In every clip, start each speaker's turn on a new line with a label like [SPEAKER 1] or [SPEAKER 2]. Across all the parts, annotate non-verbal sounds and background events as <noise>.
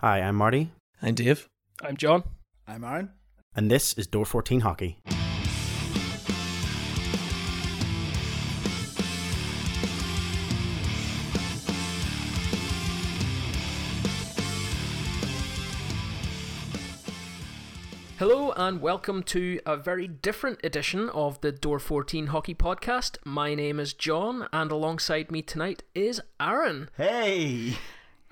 [SPEAKER 1] Hi, I'm Marty,
[SPEAKER 2] I'm Dave.
[SPEAKER 3] I'm John.
[SPEAKER 4] I'm Aaron.
[SPEAKER 1] and this is Door 14 Hockey.
[SPEAKER 3] Hello and welcome to a very different edition of the Door 14 Hockey Podcast. My name is John, and alongside me tonight is Aaron.
[SPEAKER 4] Hey,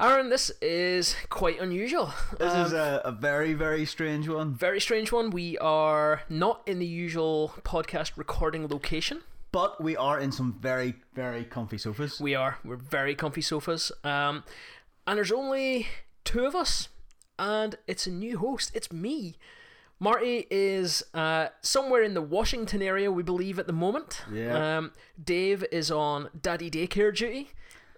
[SPEAKER 3] Aaron, this is quite unusual.
[SPEAKER 4] this
[SPEAKER 3] Um,
[SPEAKER 4] is a, a very, very strange one.
[SPEAKER 3] very strange one. We are not in the usual podcast recording location.
[SPEAKER 4] But we are in some very, very comfy sofas.
[SPEAKER 3] We are. We're very comfy sofas. Um, and there's only two of us, and it's a new host. It's me. Marty is uh, somewhere in the Washington area, we believe, at the moment.
[SPEAKER 4] Yeah.
[SPEAKER 3] Um, Dave is on daddy daycare duty,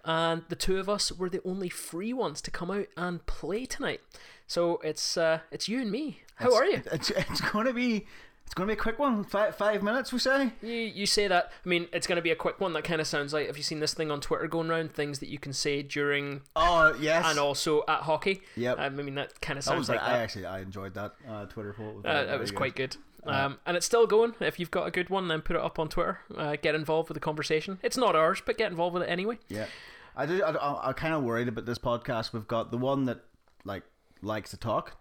[SPEAKER 3] and the two of us were the only free ones to come out and play tonight. So it's uh, it's you and me. How are you?
[SPEAKER 4] It's, it's going to be it's going to be a quick one. Five, five minutes, we say.
[SPEAKER 3] You you say that. I mean, it's going to be a quick one. That kind of sounds like. Have you seen this thing on Twitter going around? Things that you can say during
[SPEAKER 4] Oh yes.
[SPEAKER 3] and also at hockey.
[SPEAKER 4] Yep.
[SPEAKER 3] Um, I mean, that kind of
[SPEAKER 4] That
[SPEAKER 3] sounds
[SPEAKER 4] was
[SPEAKER 3] like
[SPEAKER 4] I
[SPEAKER 3] that.
[SPEAKER 4] actually I enjoyed that uh, Twitter poll. It was
[SPEAKER 3] Uh, that was quite good. Um, and it's still going. If you've got a good one, then put it up on Twitter. Uh, get involved with the conversation. It's not ours, but get involved with it anyway.
[SPEAKER 4] Yeah, I do. I, I, I'm kind of worried about this podcast. We've got the one that like likes to talk.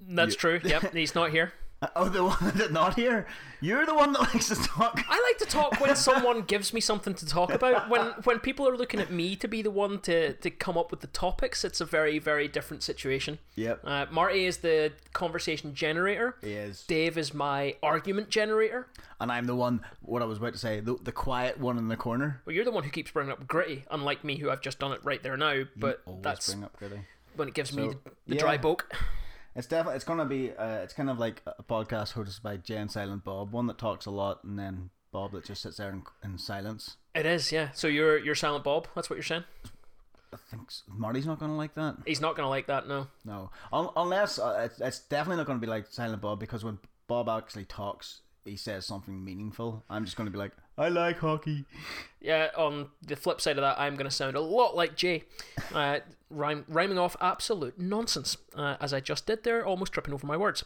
[SPEAKER 3] That's true. <laughs> Yep, he's not here. <laughs>
[SPEAKER 4] Oh, the one that's not here. You're the one that <laughs> likes to talk.
[SPEAKER 3] I like to talk when <laughs> someone gives me something to talk about. When when people are looking at me to be the one to, to come up with the topics, it's a very very different situation.
[SPEAKER 4] Yep.
[SPEAKER 3] Uh, Marty is the conversation generator.
[SPEAKER 4] He is.
[SPEAKER 3] Dave is my argument generator.
[SPEAKER 4] And I'm the one. What I was about to say. The, the quiet one in the corner.
[SPEAKER 3] Well, you're the one who keeps bringing up gritty, unlike me, who I've just done it right there now. But
[SPEAKER 4] Always
[SPEAKER 3] that's
[SPEAKER 4] bring up Gritty.
[SPEAKER 3] when it gives me the, the
[SPEAKER 4] yeah.
[SPEAKER 3] dry bulk.
[SPEAKER 4] It's definitely it's gonna be uh, it's kind of like a podcast hosted by Jay and Silent Bob, one that talks a lot, and then Bob that just sits there in, in silence.
[SPEAKER 3] It is, yeah. So you're you're Silent Bob. That's what you're saying.
[SPEAKER 4] I think s- Marty's not gonna like that.
[SPEAKER 3] He's not gonna like that. No.
[SPEAKER 4] No, Un- unless uh, it's, it's definitely not gonna be like Silent Bob because when Bob actually talks, he says something meaningful. I'm just gonna be like, I like hockey.
[SPEAKER 3] Yeah. On the flip side of that, I'm gonna sound a lot like Jay, <laughs> uh, rhyme, rhyming off absolute nonsense, uh, as I just did there, almost tripping over my words.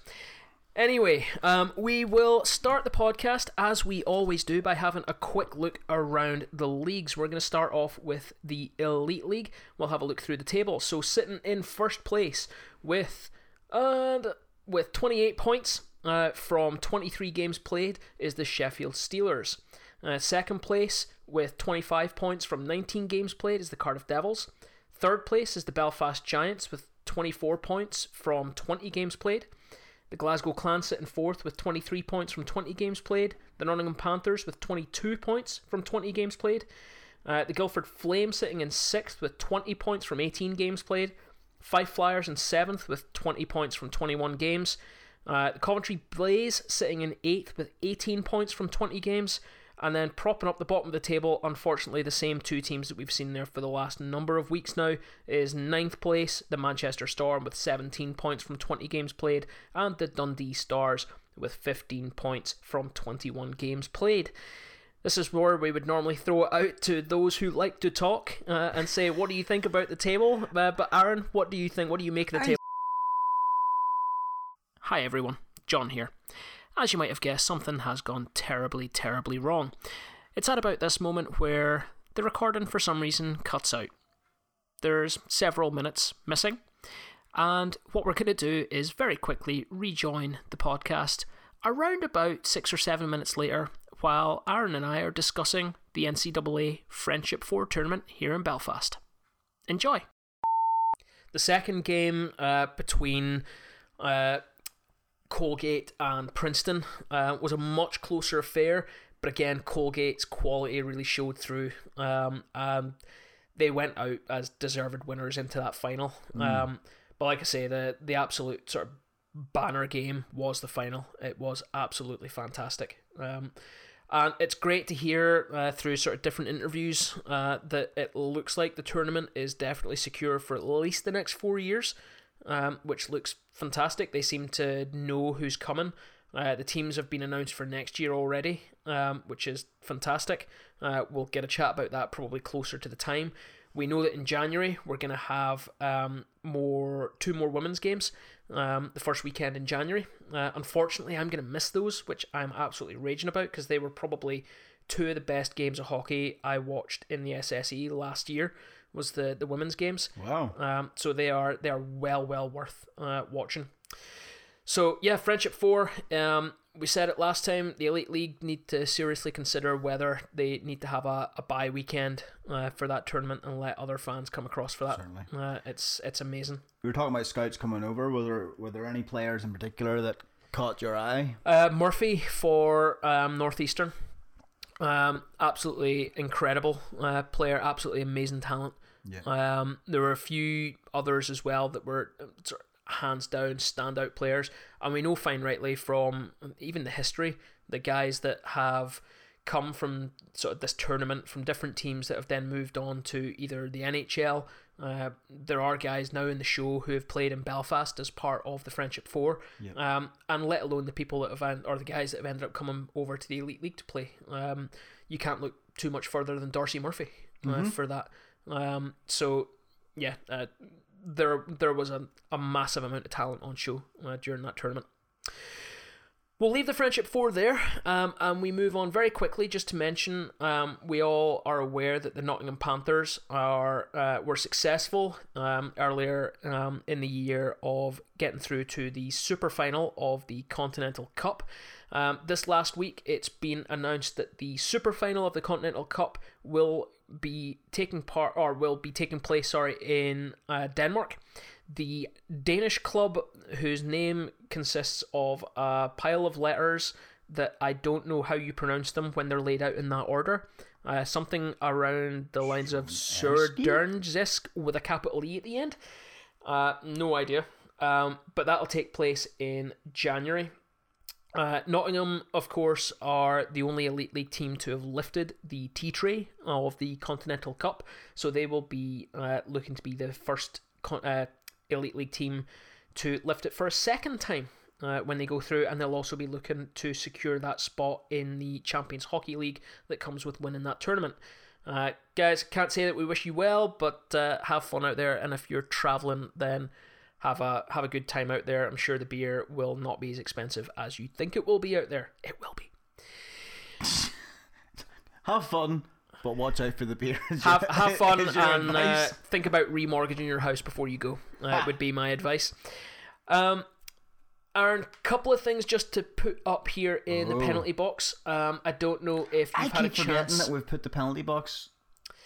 [SPEAKER 3] Anyway, um, we will start the podcast as we always do by having a quick look around the leagues. We're going to start off with the Elite League. We'll have a look through the table. So sitting in first place with and with 28 points uh, from 23 games played is the Sheffield Steelers. Uh, second place with 25 points from 19 games played is the Cardiff Devils. Third place is the Belfast Giants with 24 points from 20 games played. The Glasgow Clan sit in fourth with 23 points from 20 games played. The Nottingham Panthers with 22 points from 20 games played. Uh, the Guildford Flames sitting in sixth with 20 points from 18 games played. Fife Flyers in seventh with 20 points from 21 games. Uh, the Coventry Blaze sitting in eighth with 18 points from 20 games. And then propping up the bottom of the table, unfortunately, the same two teams that we've seen there for the last number of weeks now is ninth place, the Manchester Storm with 17 points from 20 games played, and the Dundee Stars with 15 points from 21 games played. This is where we would normally throw it out to those who like to talk uh, and say, What do you think about the table? Uh, but Aaron, what do you think? What do you make of the table? Hi, everyone. John here. As you might have guessed, something has gone terribly, terribly wrong. It's at about this moment where the recording, for some reason, cuts out. There's several minutes missing, and what we're going to do is very quickly rejoin the podcast around about six or seven minutes later while Aaron and I are discussing the NCAA Friendship 4 tournament here in Belfast. Enjoy! The second game uh, between uh, Colgate and Princeton uh, was a much closer affair, but again, Colgate's quality really showed through. Um, and they went out as deserved winners into that final. Um, but like I say, the the absolute sort of banner game was the final. It was absolutely fantastic. Um, and it's great to hear uh, through sort of different interviews uh, that it looks like the tournament is definitely secure for at least the next four years, um, which looks fantastic. They seem to know who's coming. Uh, the teams have been announced for next year already, um, which is fantastic. Uh, we'll get a chat about that probably closer to the time. We know that in January we're going to have um, more two more women's games. Um, the first weekend in January. Uh, unfortunately, I'm going to miss those, which I'm absolutely raging about because they were probably two of the best games of hockey I watched in the SSE last year. Was the the women's games.
[SPEAKER 4] Wow.
[SPEAKER 3] Um, so they are they are well well worth uh, watching. So yeah, Friendship Four. Um, we said it last time. The Elite League need to seriously consider whether they need to have a, a bye weekend uh, for that tournament and let other fans come across for that.
[SPEAKER 4] Certainly.
[SPEAKER 3] Uh, it's it's amazing.
[SPEAKER 4] We were talking about scouts coming over. Were there were there any players in particular that caught your eye?
[SPEAKER 3] Uh, Murphy for um, Northeastern. Um, absolutely incredible uh, player, absolutely amazing talent.
[SPEAKER 4] Yeah.
[SPEAKER 3] Um, there were a few others as well that were uh, sort of hands down standout players, and we know fine rightly from even the history the guys that have come from sort of this tournament from different teams that have then moved on to either the NHL. Uh, there are guys now in the show who have played in Belfast as part of the Friendship Four,
[SPEAKER 4] Yep.
[SPEAKER 3] um, and let alone the people that have en- or the guys that have ended up coming over to the Elite League to play. Um, you can't look too much further than Darcy Murphy uh, for that. Um, so yeah, uh, there there was a, a massive amount of talent on show uh, during that tournament. We'll leave the friendship four there, um, and we move on very quickly. Just to mention, um, we all are aware that the Nottingham Panthers are uh, were successful um, earlier um, in the year of getting through to the super final of the Continental Cup. Um, this last week, it's been announced that the super final of the Continental Cup will be taking part or will be taking place. Sorry, in uh, Denmark. The Danish club, whose name consists of a pile of letters that I don't know how you pronounce them when they're laid out in that order. Uh, something around the lines of Surdernzisk with a capital E at the end. Uh, no idea. Um, but that'll take place in January. Uh, Nottingham, of course, are the only Elite League team to have lifted the tea tray of the Continental Cup, so they will be uh, looking to be the first con- uh, Elite League team to lift it for a second time uh, when they go through, and they'll also be looking to secure that spot in the Champions Hockey League that comes with winning that tournament. Uh, guys, can't say that we wish you well, but uh, have fun out there, and if you're traveling, then have a have a good time out there. I'm sure the beer will not be as expensive as you think it will be out there. It will be.
[SPEAKER 4] Have fun, but watch out for the beer. <laughs>
[SPEAKER 3] Have have fun and uh, think about remortgaging your house before you go. Uh, would be my advice. Um, Aaron, couple of things just to put up here in the
[SPEAKER 4] Oh.
[SPEAKER 3] penalty box. Um, I don't know if
[SPEAKER 4] I
[SPEAKER 3] you've had a
[SPEAKER 4] keep forgetting
[SPEAKER 3] chance.
[SPEAKER 4] that we've put the penalty box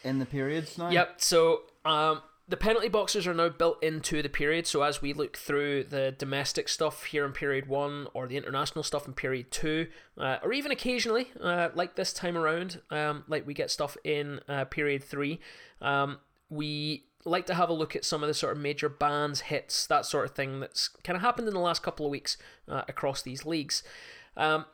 [SPEAKER 4] in the periods now.
[SPEAKER 3] Yep. So um, the penalty boxes are now built into the period. So as we look through the domestic stuff here in period one, or the international stuff in period two, uh, or even occasionally, uh, like this time around, um, like we get stuff in uh, period three, um, we like to have a look at some of the sort of major bans, hits, that sort of thing that's kind of happened in the last couple of weeks uh, across these leagues. Um,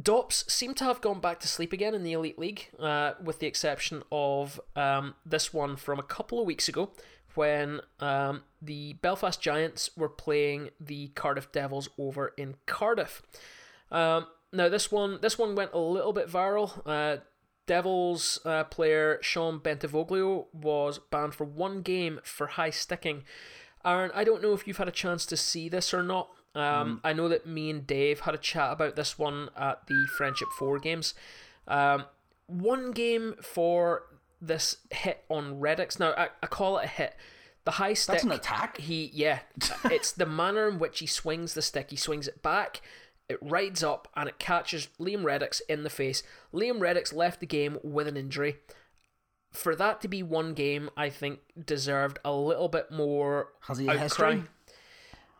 [SPEAKER 3] Dops seem to have gone back to sleep again in the Elite League, uh, with the exception of um, this one from a couple of weeks ago when um, the Belfast Giants were playing the Cardiff Devils over in Cardiff. Um, now this one, this one went a little bit viral. Uh, Devils uh, player Sean Bentivoglio was banned for one game for high sticking. Aaron, I don't know if you've had a chance to see this or not. Um, I know that me and Dave had a chat about this one at the Friendship 4 games. Um, one game for this hit on Reddox. Now, I, I call it a hit. The high stick.
[SPEAKER 4] That's an attack?
[SPEAKER 3] He, yeah. <laughs> it's the manner in which he swings the stick. He swings it back, it rides up, and it catches Liam Reddox in the face. Liam Reddox left the game with an injury. For that to be one game, I think deserved a little bit more
[SPEAKER 4] Has he a
[SPEAKER 3] outcry.
[SPEAKER 4] history?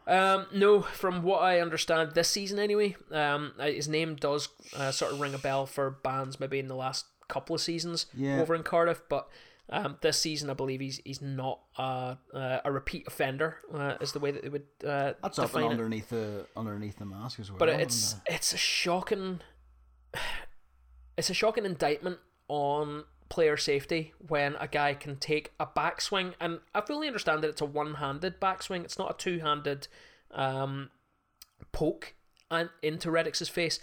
[SPEAKER 3] Um, no, from what I understand, this season anyway, um, uh, his name does uh, sort of ring a bell for bands maybe in the last couple of seasons
[SPEAKER 4] Yeah.
[SPEAKER 3] over in Cardiff, but um, this season I believe he's he's not uh, uh, a repeat offender, uh, is the way that they would uh,
[SPEAKER 4] That's
[SPEAKER 3] define
[SPEAKER 4] and underneath the underneath the mask as well.
[SPEAKER 3] But it's it's a shocking, <sighs> it's a shocking indictment on player safety when a guy can take a backswing, and I fully understand that it's a one-handed backswing. It's not a two-handed um, poke and into Reddox's face,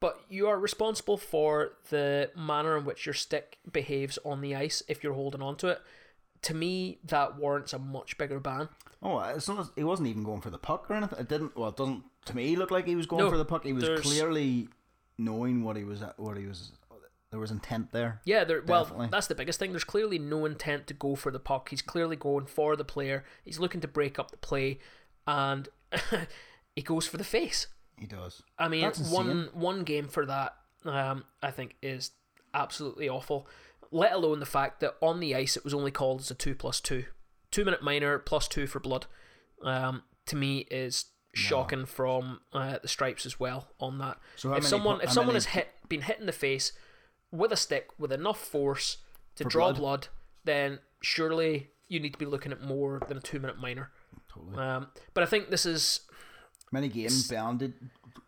[SPEAKER 3] but you are responsible for the manner in which your stick behaves on the ice if you're holding onto it. to me, that warrants a much bigger ban.
[SPEAKER 4] Oh, it's not. He wasn't even going for the puck or anything. It didn't. Well, it doesn't to me look like he was going
[SPEAKER 3] No,
[SPEAKER 4] for the puck. He was clearly knowing what he was. At what he was. There was intent there.
[SPEAKER 3] Yeah, there. Well, that's the biggest thing. There's clearly no intent to go for the puck. He's clearly going for the player. He's looking to break up the play, and <laughs> he goes for the face.
[SPEAKER 4] He does.
[SPEAKER 3] I mean,
[SPEAKER 4] That's
[SPEAKER 3] one one game for that, um, I think, is absolutely awful. Let alone the fact that on the ice it was only called as a two plus two, two minute minor plus two for blood. Um, to me, is shocking from uh, the stripes as well on that.
[SPEAKER 4] So
[SPEAKER 3] if someone if someone
[SPEAKER 4] many
[SPEAKER 3] has hit been hit in the face with a stick with enough force to
[SPEAKER 4] For
[SPEAKER 3] draw
[SPEAKER 4] blood?
[SPEAKER 3] blood, then surely you need to be looking at more than a two minute minor.
[SPEAKER 4] Totally.
[SPEAKER 3] Um, but I think this is
[SPEAKER 4] Many games bounded.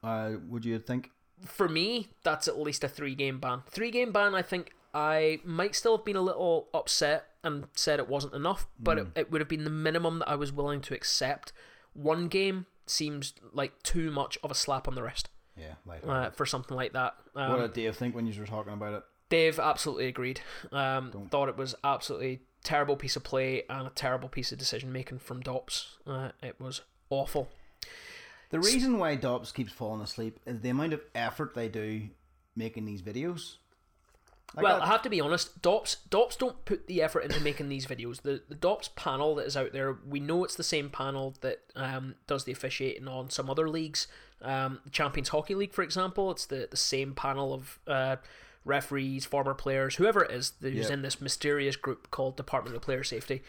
[SPEAKER 4] Uh, would you think?
[SPEAKER 3] for me, that's at least a three game ban. Three game ban, I think I might still have been a little upset and said it wasn't enough, but it, it would have been the minimum that I was willing to accept. One game seems like too much of a slap on the wrist
[SPEAKER 4] Yeah. Like,
[SPEAKER 3] uh, for something like that. Um,
[SPEAKER 4] what did Dave think when you were talking about it?
[SPEAKER 3] Dave absolutely agreed. Um, thought it was absolutely terrible piece of play and a terrible piece of decision making from Dops. Uh, it was awful.
[SPEAKER 4] The reason why Dops keeps falling asleep is the amount of effort they do making these videos. Like
[SPEAKER 3] well,
[SPEAKER 4] that-
[SPEAKER 3] I have to be honest. Dops Dops don't put the effort into making these videos. The the Dops panel that is out there, we know it's the same panel that um, does the officiating on some other leagues. Um, Champions Hockey League, for example, it's the, the same panel of uh, referees, former players, whoever it is who's in this mysterious group called Department of Player Safety.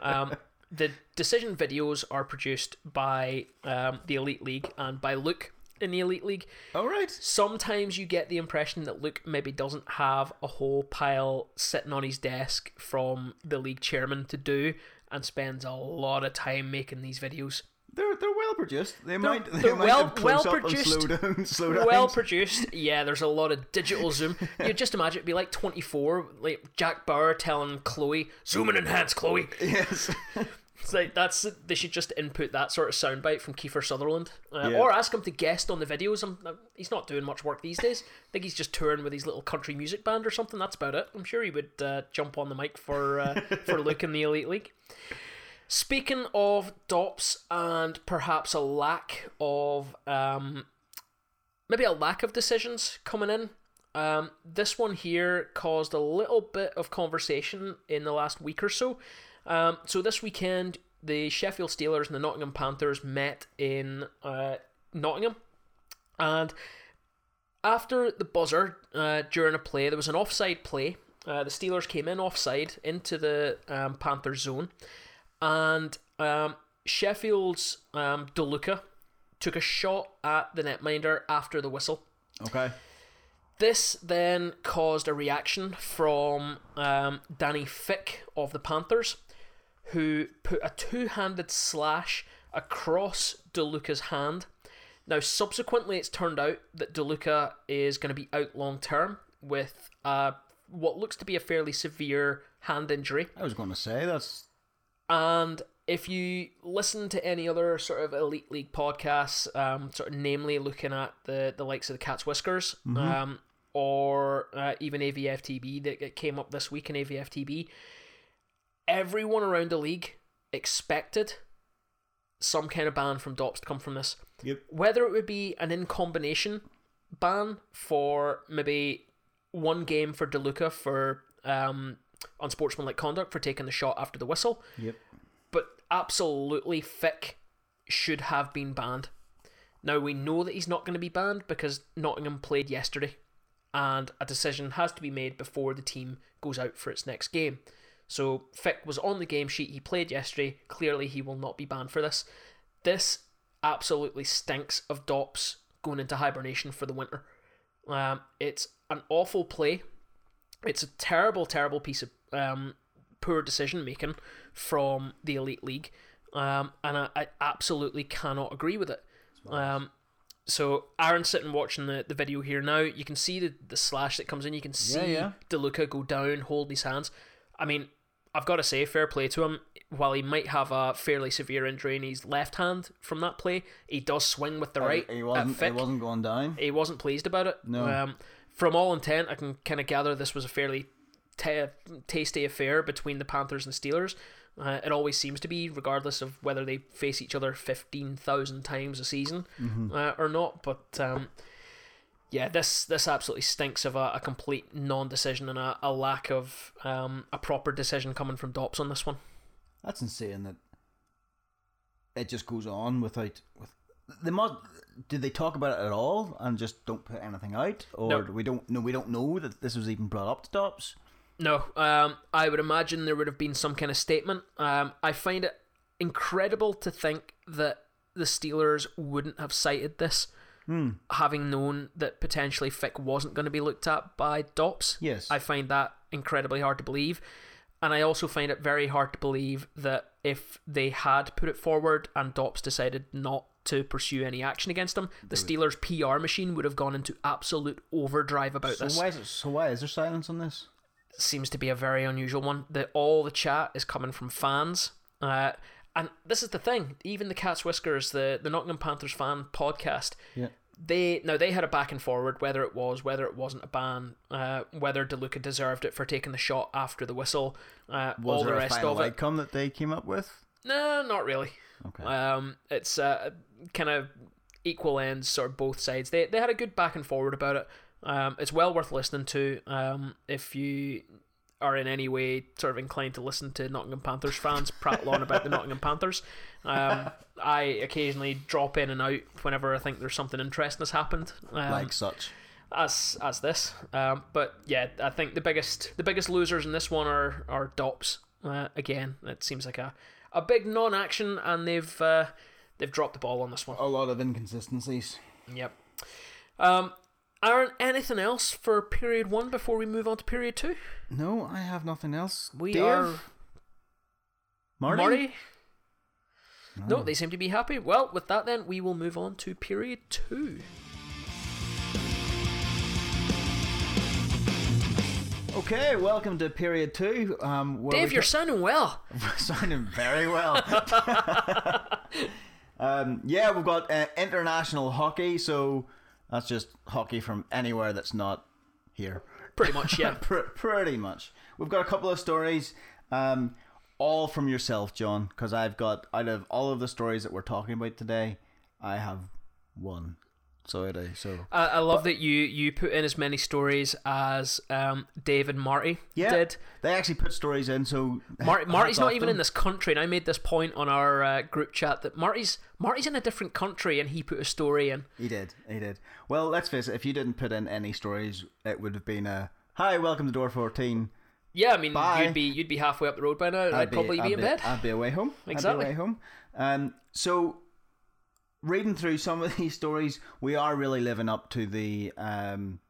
[SPEAKER 3] Um, <laughs> the decision videos are produced by um, the Elite League and by Luke in the Elite League
[SPEAKER 4] All right.
[SPEAKER 3] sometimes you get the impression that Luke maybe doesn't have a whole pile sitting on his desk from the league chairman to do and spends a lot of time making these videos.
[SPEAKER 4] They're they're well produced. They might they
[SPEAKER 3] they're
[SPEAKER 4] might
[SPEAKER 3] well- well
[SPEAKER 4] up and slow
[SPEAKER 3] produced.
[SPEAKER 4] down. <laughs>
[SPEAKER 3] Well produced, yeah. There's a lot of digital zoom. You just imagine it'd be like 24, like Jack Bauer telling Chloe, "Zoom and enhance, Chloe."
[SPEAKER 4] yes. <laughs>
[SPEAKER 3] It's like that's they should just input that sort of soundbite from Kiefer Sutherland, uh,
[SPEAKER 4] Yeah.
[SPEAKER 3] or ask him to guest on the videos. I'm, uh, he's not doing much work these days. I think he's just touring with his little country music band or something. That's about it. I'm sure he would uh, jump on the mic for uh, for Luke in the Elite League. Speaking of dops and perhaps a lack of um, maybe a lack of decisions coming in. Um, this one here caused a little bit of conversation in the last week or so. Um, so this weekend, the Sheffield Steelers and the Nottingham Panthers met in uh, Nottingham, and after the buzzer uh, during a play, there was an offside play. Uh, the Steelers came in offside into the um, Panthers zone, and um, Sheffield's um, DeLuca took a shot at the netminder after the whistle.
[SPEAKER 4] Okay.
[SPEAKER 3] This then caused a reaction from um, Danny Fick of the Panthers, who put a two handed slash across DeLuca's hand. Now, subsequently, it's turned out that DeLuca is going to be out long term with uh, what looks to be a fairly severe hand injury.
[SPEAKER 4] I was going to say that's
[SPEAKER 3] And if you listen to any other sort of elite league podcasts, um, sort of namely looking at the the likes of the Cat's Whiskers, um, or uh, even AVFTB that that came up this week in AVFTB, everyone around the league expected some kind of ban from Dops to come from this.
[SPEAKER 4] Yep.
[SPEAKER 3] Whether it would be an in combination ban for maybe one game for DeLuca for um, unsportsmanlike conduct for taking the shot after the whistle,
[SPEAKER 4] Yep.
[SPEAKER 3] but absolutely Fick should have been banned. Now we know that he's not going to be banned because Nottingham played yesterday, and a decision has to be made before the team goes out for its next game. So Fick was on the game sheet. He played yesterday. Clearly, he will not be banned for this. This absolutely stinks of Dops going into hibernation for the winter. Um, it's an awful play. It's a terrible, terrible piece of um, poor decision making from the Elite League, um, and I, I absolutely cannot agree with it. Um, so Aaron's sitting watching the, the video here now. You can see the, the slash that comes in. You can see
[SPEAKER 4] yeah.
[SPEAKER 3] DeLuca go down, hold his hands. I mean, I've got to say, fair play to him. While he might have a fairly severe injury in his left hand from that play, he does swing with the right.
[SPEAKER 4] He wasn't. He wasn't going down.
[SPEAKER 3] he wasn't pleased about it.
[SPEAKER 4] No.
[SPEAKER 3] Um, from all intent, I can kind of gather this was a fairly ta tasty affair between the Panthers and Steelers. Uh, it always seems to be, regardless of whether they face each other fifteen thousand times a season uh, or not. But um, yeah, this this absolutely stinks of a, a complete non-decision and a, a lack of um, a proper decision coming from Dops on this one.
[SPEAKER 4] That's insane that it just goes on without with they mod did they talk about it at all and just don't put anything out or
[SPEAKER 3] No.
[SPEAKER 4] we don't no we don't know that this was even brought up to Dops.
[SPEAKER 3] No, um, I would imagine there would have been some kind of statement. Um, I find it incredible to think that the Steelers wouldn't have cited this, having known that potentially Fick wasn't going to be looked at by Dops.
[SPEAKER 4] Yes.
[SPEAKER 3] I find that incredibly hard to believe. And I also find it very hard to believe that if they had put it forward and Dops decided not to pursue any action against them, the Steelers' PR machine would have gone into absolute overdrive about
[SPEAKER 4] So
[SPEAKER 3] this
[SPEAKER 4] why is it, so why is there silence on this?
[SPEAKER 3] seems to be a very unusual one. That all the chat is coming from fans. Uh, and this is the thing. Even the Cat's Whiskers, the the Nottingham Panthers fan podcast,
[SPEAKER 4] Yeah.
[SPEAKER 3] they now they had a back and forward whether it was whether it wasn't a ban, uh, whether DeLuca deserved it for taking the shot after the whistle, uh,
[SPEAKER 4] Was
[SPEAKER 3] all
[SPEAKER 4] there
[SPEAKER 3] the
[SPEAKER 4] a final
[SPEAKER 3] of it.
[SPEAKER 4] outcome that they came up with?
[SPEAKER 3] No, not really.
[SPEAKER 4] Okay.
[SPEAKER 3] Um, it's uh, kind of equal ends, sort of both sides. They they had a good back and forward about it. Um, it's well worth listening to. Um, if you are in any way sort of inclined to listen to Nottingham Panthers fans prattle on about the <laughs> Nottingham Panthers, um, I occasionally drop in and out whenever I think there's something interesting has happened. Um,
[SPEAKER 4] like such.
[SPEAKER 3] as as this. Um, but yeah, I think the biggest the biggest losers in this one are are Dops. Uh, again, it seems like a, a big non-action, and they've uh, they've dropped the ball on this one.
[SPEAKER 4] A lot of inconsistencies.
[SPEAKER 3] Yep. Um, Aaron, anything else for period one before we move on to period two?
[SPEAKER 4] No, I have nothing else.
[SPEAKER 3] We
[SPEAKER 4] Dave?
[SPEAKER 3] are
[SPEAKER 4] Marty.
[SPEAKER 3] Marty. No, they seem to be happy. Well, with that, then we will move on to period two.
[SPEAKER 4] Okay, welcome to period two. Um, where
[SPEAKER 3] Dave, you're sounding well. <laughs>
[SPEAKER 4] sounding very well. <laughs> um, yeah, we've got uh, international hockey, so that's just hockey from anywhere that's not here.
[SPEAKER 3] Pretty much, yeah. <laughs>
[SPEAKER 4] Pr- pretty much. We've got a couple of stories, um, all from yourself, John, because I've got out of all of the stories that we're talking about today, I have one. So is. So
[SPEAKER 3] I, I love that you you put in as many stories as um, Dave and Marty
[SPEAKER 4] yeah,
[SPEAKER 3] did.
[SPEAKER 4] they actually put stories in. So
[SPEAKER 3] Mar- Marty's not even
[SPEAKER 4] them.
[SPEAKER 3] in this country, and I made this point on our uh, group chat that Marty's Marty's in a different country, and he put a story in.
[SPEAKER 4] He did. He did. Well, let's face it. If you didn't put in any stories, it would have been a hi, welcome to Door Fourteen.
[SPEAKER 3] Yeah, I mean,
[SPEAKER 4] Bye.
[SPEAKER 3] you'd be you'd be halfway up the road by now. and I'd, probably be, in bed.
[SPEAKER 4] I'd be away home.
[SPEAKER 3] Exactly.
[SPEAKER 4] I'd be away home. Um, so, reading through some of <laughs> these stories, we are really living up to the um,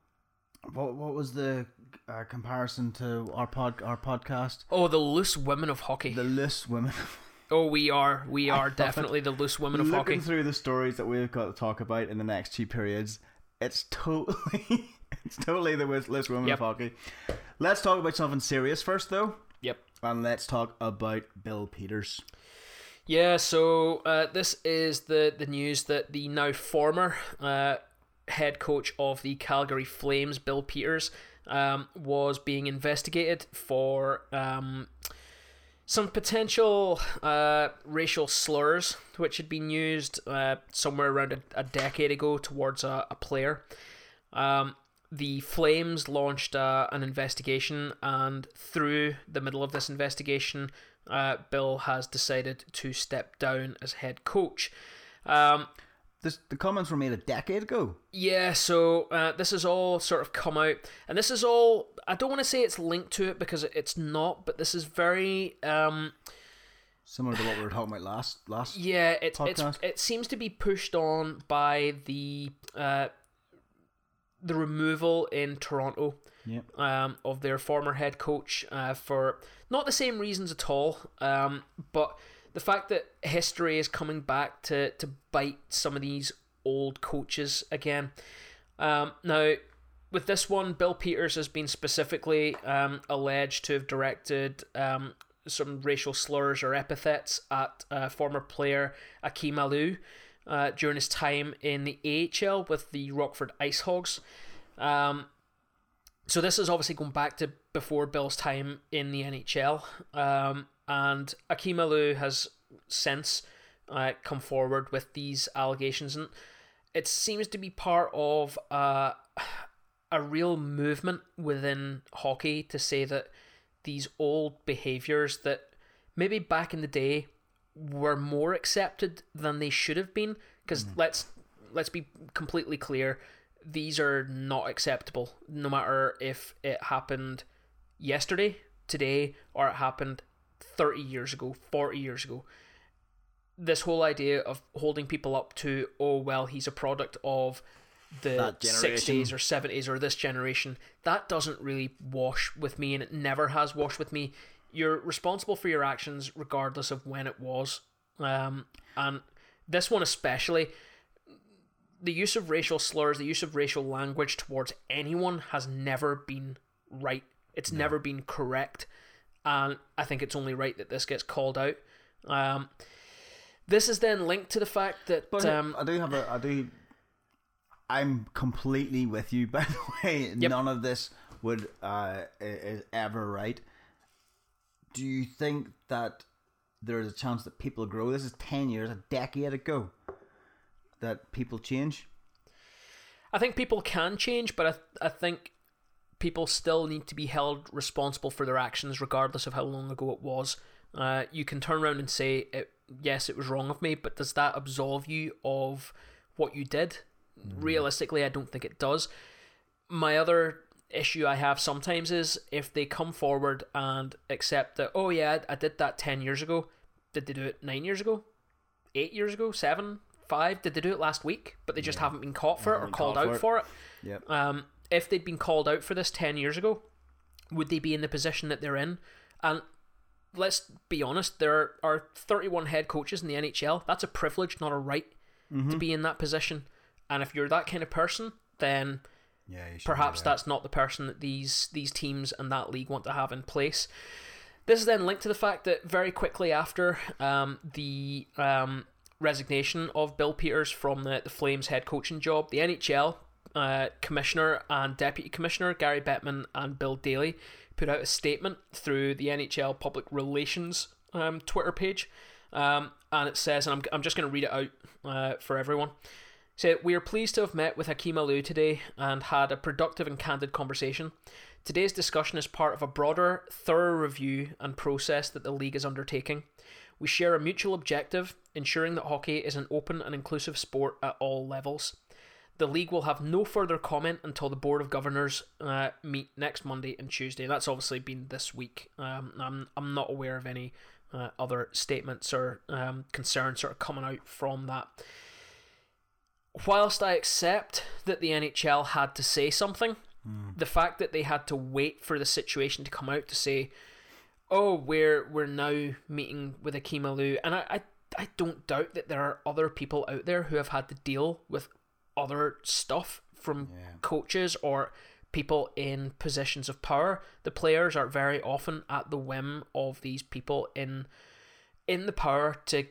[SPEAKER 4] what what was the uh, comparison to our pod our podcast?
[SPEAKER 3] Oh, the loose women of hockey.
[SPEAKER 4] The loose women. <laughs>
[SPEAKER 3] oh, we are we are
[SPEAKER 4] it.
[SPEAKER 3] definitely the loose women of
[SPEAKER 4] Looking
[SPEAKER 3] hockey.
[SPEAKER 4] through the stories that we've got to talk about in the next two periods, it's totally <laughs> it's totally the loose loose women
[SPEAKER 3] Yep.
[SPEAKER 4] of hockey. Let's talk about something serious first, though,
[SPEAKER 3] Yep.
[SPEAKER 4] and let's talk about Bill Peters.
[SPEAKER 3] Yeah, so uh, this is the, the news that the now former uh, head coach of the Calgary Flames, Bill Peters, um, was being investigated for um, some potential uh, racial slurs which had been used uh, somewhere around a, a decade ago towards a, a player. Um, the Flames launched uh, an investigation, and through the middle of this investigation, uh, Bill has decided to step down as head coach. Um,
[SPEAKER 4] This, the comments were made a decade ago.
[SPEAKER 3] yeah, so uh, this has all sort of come out, and this is all. I don't want to say it's linked to it because it's not, but this is very. Um,
[SPEAKER 4] Similar to what we were talking about last last.
[SPEAKER 3] yeah, it, it's
[SPEAKER 4] Podcast.
[SPEAKER 3] it seems to be pushed on by the uh, the removal in Toronto
[SPEAKER 4] Yeah.
[SPEAKER 3] um, of their former head coach uh, for not the same reasons at all, um, but the fact that history is coming back to, to bite some of these old coaches again. Um, now, with this one, Bill Peters has been specifically um, alleged to have directed um, some racial slurs or epithets at uh, former player Akim Aliu uh, during his time in the AHL with the Rockford Ice Hogs. Um, so this is obviously going back to before Bill's time in the NHL, um, and Akim Aliu has since uh, come forward with these allegations, and it seems to be part of uh, a real movement within hockey to say that these old behaviors that maybe back in the day were more accepted than they should have been because let's let's be completely clear these are not acceptable no matter if it happened yesterday today or it happened 30 years ago 40 years ago. This whole idea of holding people up to oh well he's a product of the 60s or 70s or this generation that doesn't really wash with me and it never has washed with me. You're responsible for your actions regardless of when it was. Um, and this one especially the use of racial slurs the use of racial language towards anyone has never been right it's never been correct and i think it's only right that this gets called out um, this is then linked to the fact that
[SPEAKER 4] But
[SPEAKER 3] um,
[SPEAKER 4] I do have a. I do. I'm completely with you. <laughs> By the way, none of this would uh, is ever right. Do you think that there's a chance that people grow? This is ten years, a decade ago, that people change.
[SPEAKER 3] I think people can change, but I, I think people still need to be held responsible for their actions, regardless of how long ago it was. Uh, you can turn around and say, it, "Yes, it was wrong of me," but does that absolve you of what you did? Realistically, I don't think it does. My other issue I have sometimes is if they come forward and accept that, "Oh yeah, I did that ten years ago." Did they do it nine years ago? Eight years ago? Seven? Five? Did they do it last week? But they just haven't been caught for it or called
[SPEAKER 4] caught
[SPEAKER 3] out
[SPEAKER 4] for
[SPEAKER 3] for
[SPEAKER 4] it.
[SPEAKER 3] it.
[SPEAKER 4] Yep.
[SPEAKER 3] Um, if they'd been called out for this 10 years ago, would they be in the position that they're in? And let's be honest, there are 31 head coaches in the NHL. That's a privilege, not a right, to be in that position. And if you're that kind of person, then
[SPEAKER 4] Yeah.
[SPEAKER 3] Perhaps that's not the person that these these teams and that league want to have in place. This is then linked to the fact that very quickly after um, the um, resignation of Bill Peters from the, the Flames head coaching job, the NHL uh, commissioner and deputy commissioner Gary Bettman and Bill Daly put out a statement through the NHL public relations um, Twitter page, um, and it says, and I'm, I'm just going to read it out uh, for everyone. So we are pleased to have met with Hakeem Aliu today and had a productive and candid conversation. Today's discussion is part of a broader, thorough review and process that the league is undertaking. We share a mutual objective, ensuring that hockey is an open and inclusive sport at all levels. The league will have no further comment until the Board of Governors uh, meet next Monday and Tuesday. That's obviously been this week. Um, I'm, I'm not aware of any uh, other statements or um, concerns sort of coming out from that whilst I accept that the NHL had to say something, the fact that they had to wait for the situation to come out to say, "Oh, we're we're now meeting with Akim Aliu," and I, I I don't doubt that there are other people out there who have had to deal with other stuff from coaches or people in positions of power. The players are very often at the whim of these people in in the power to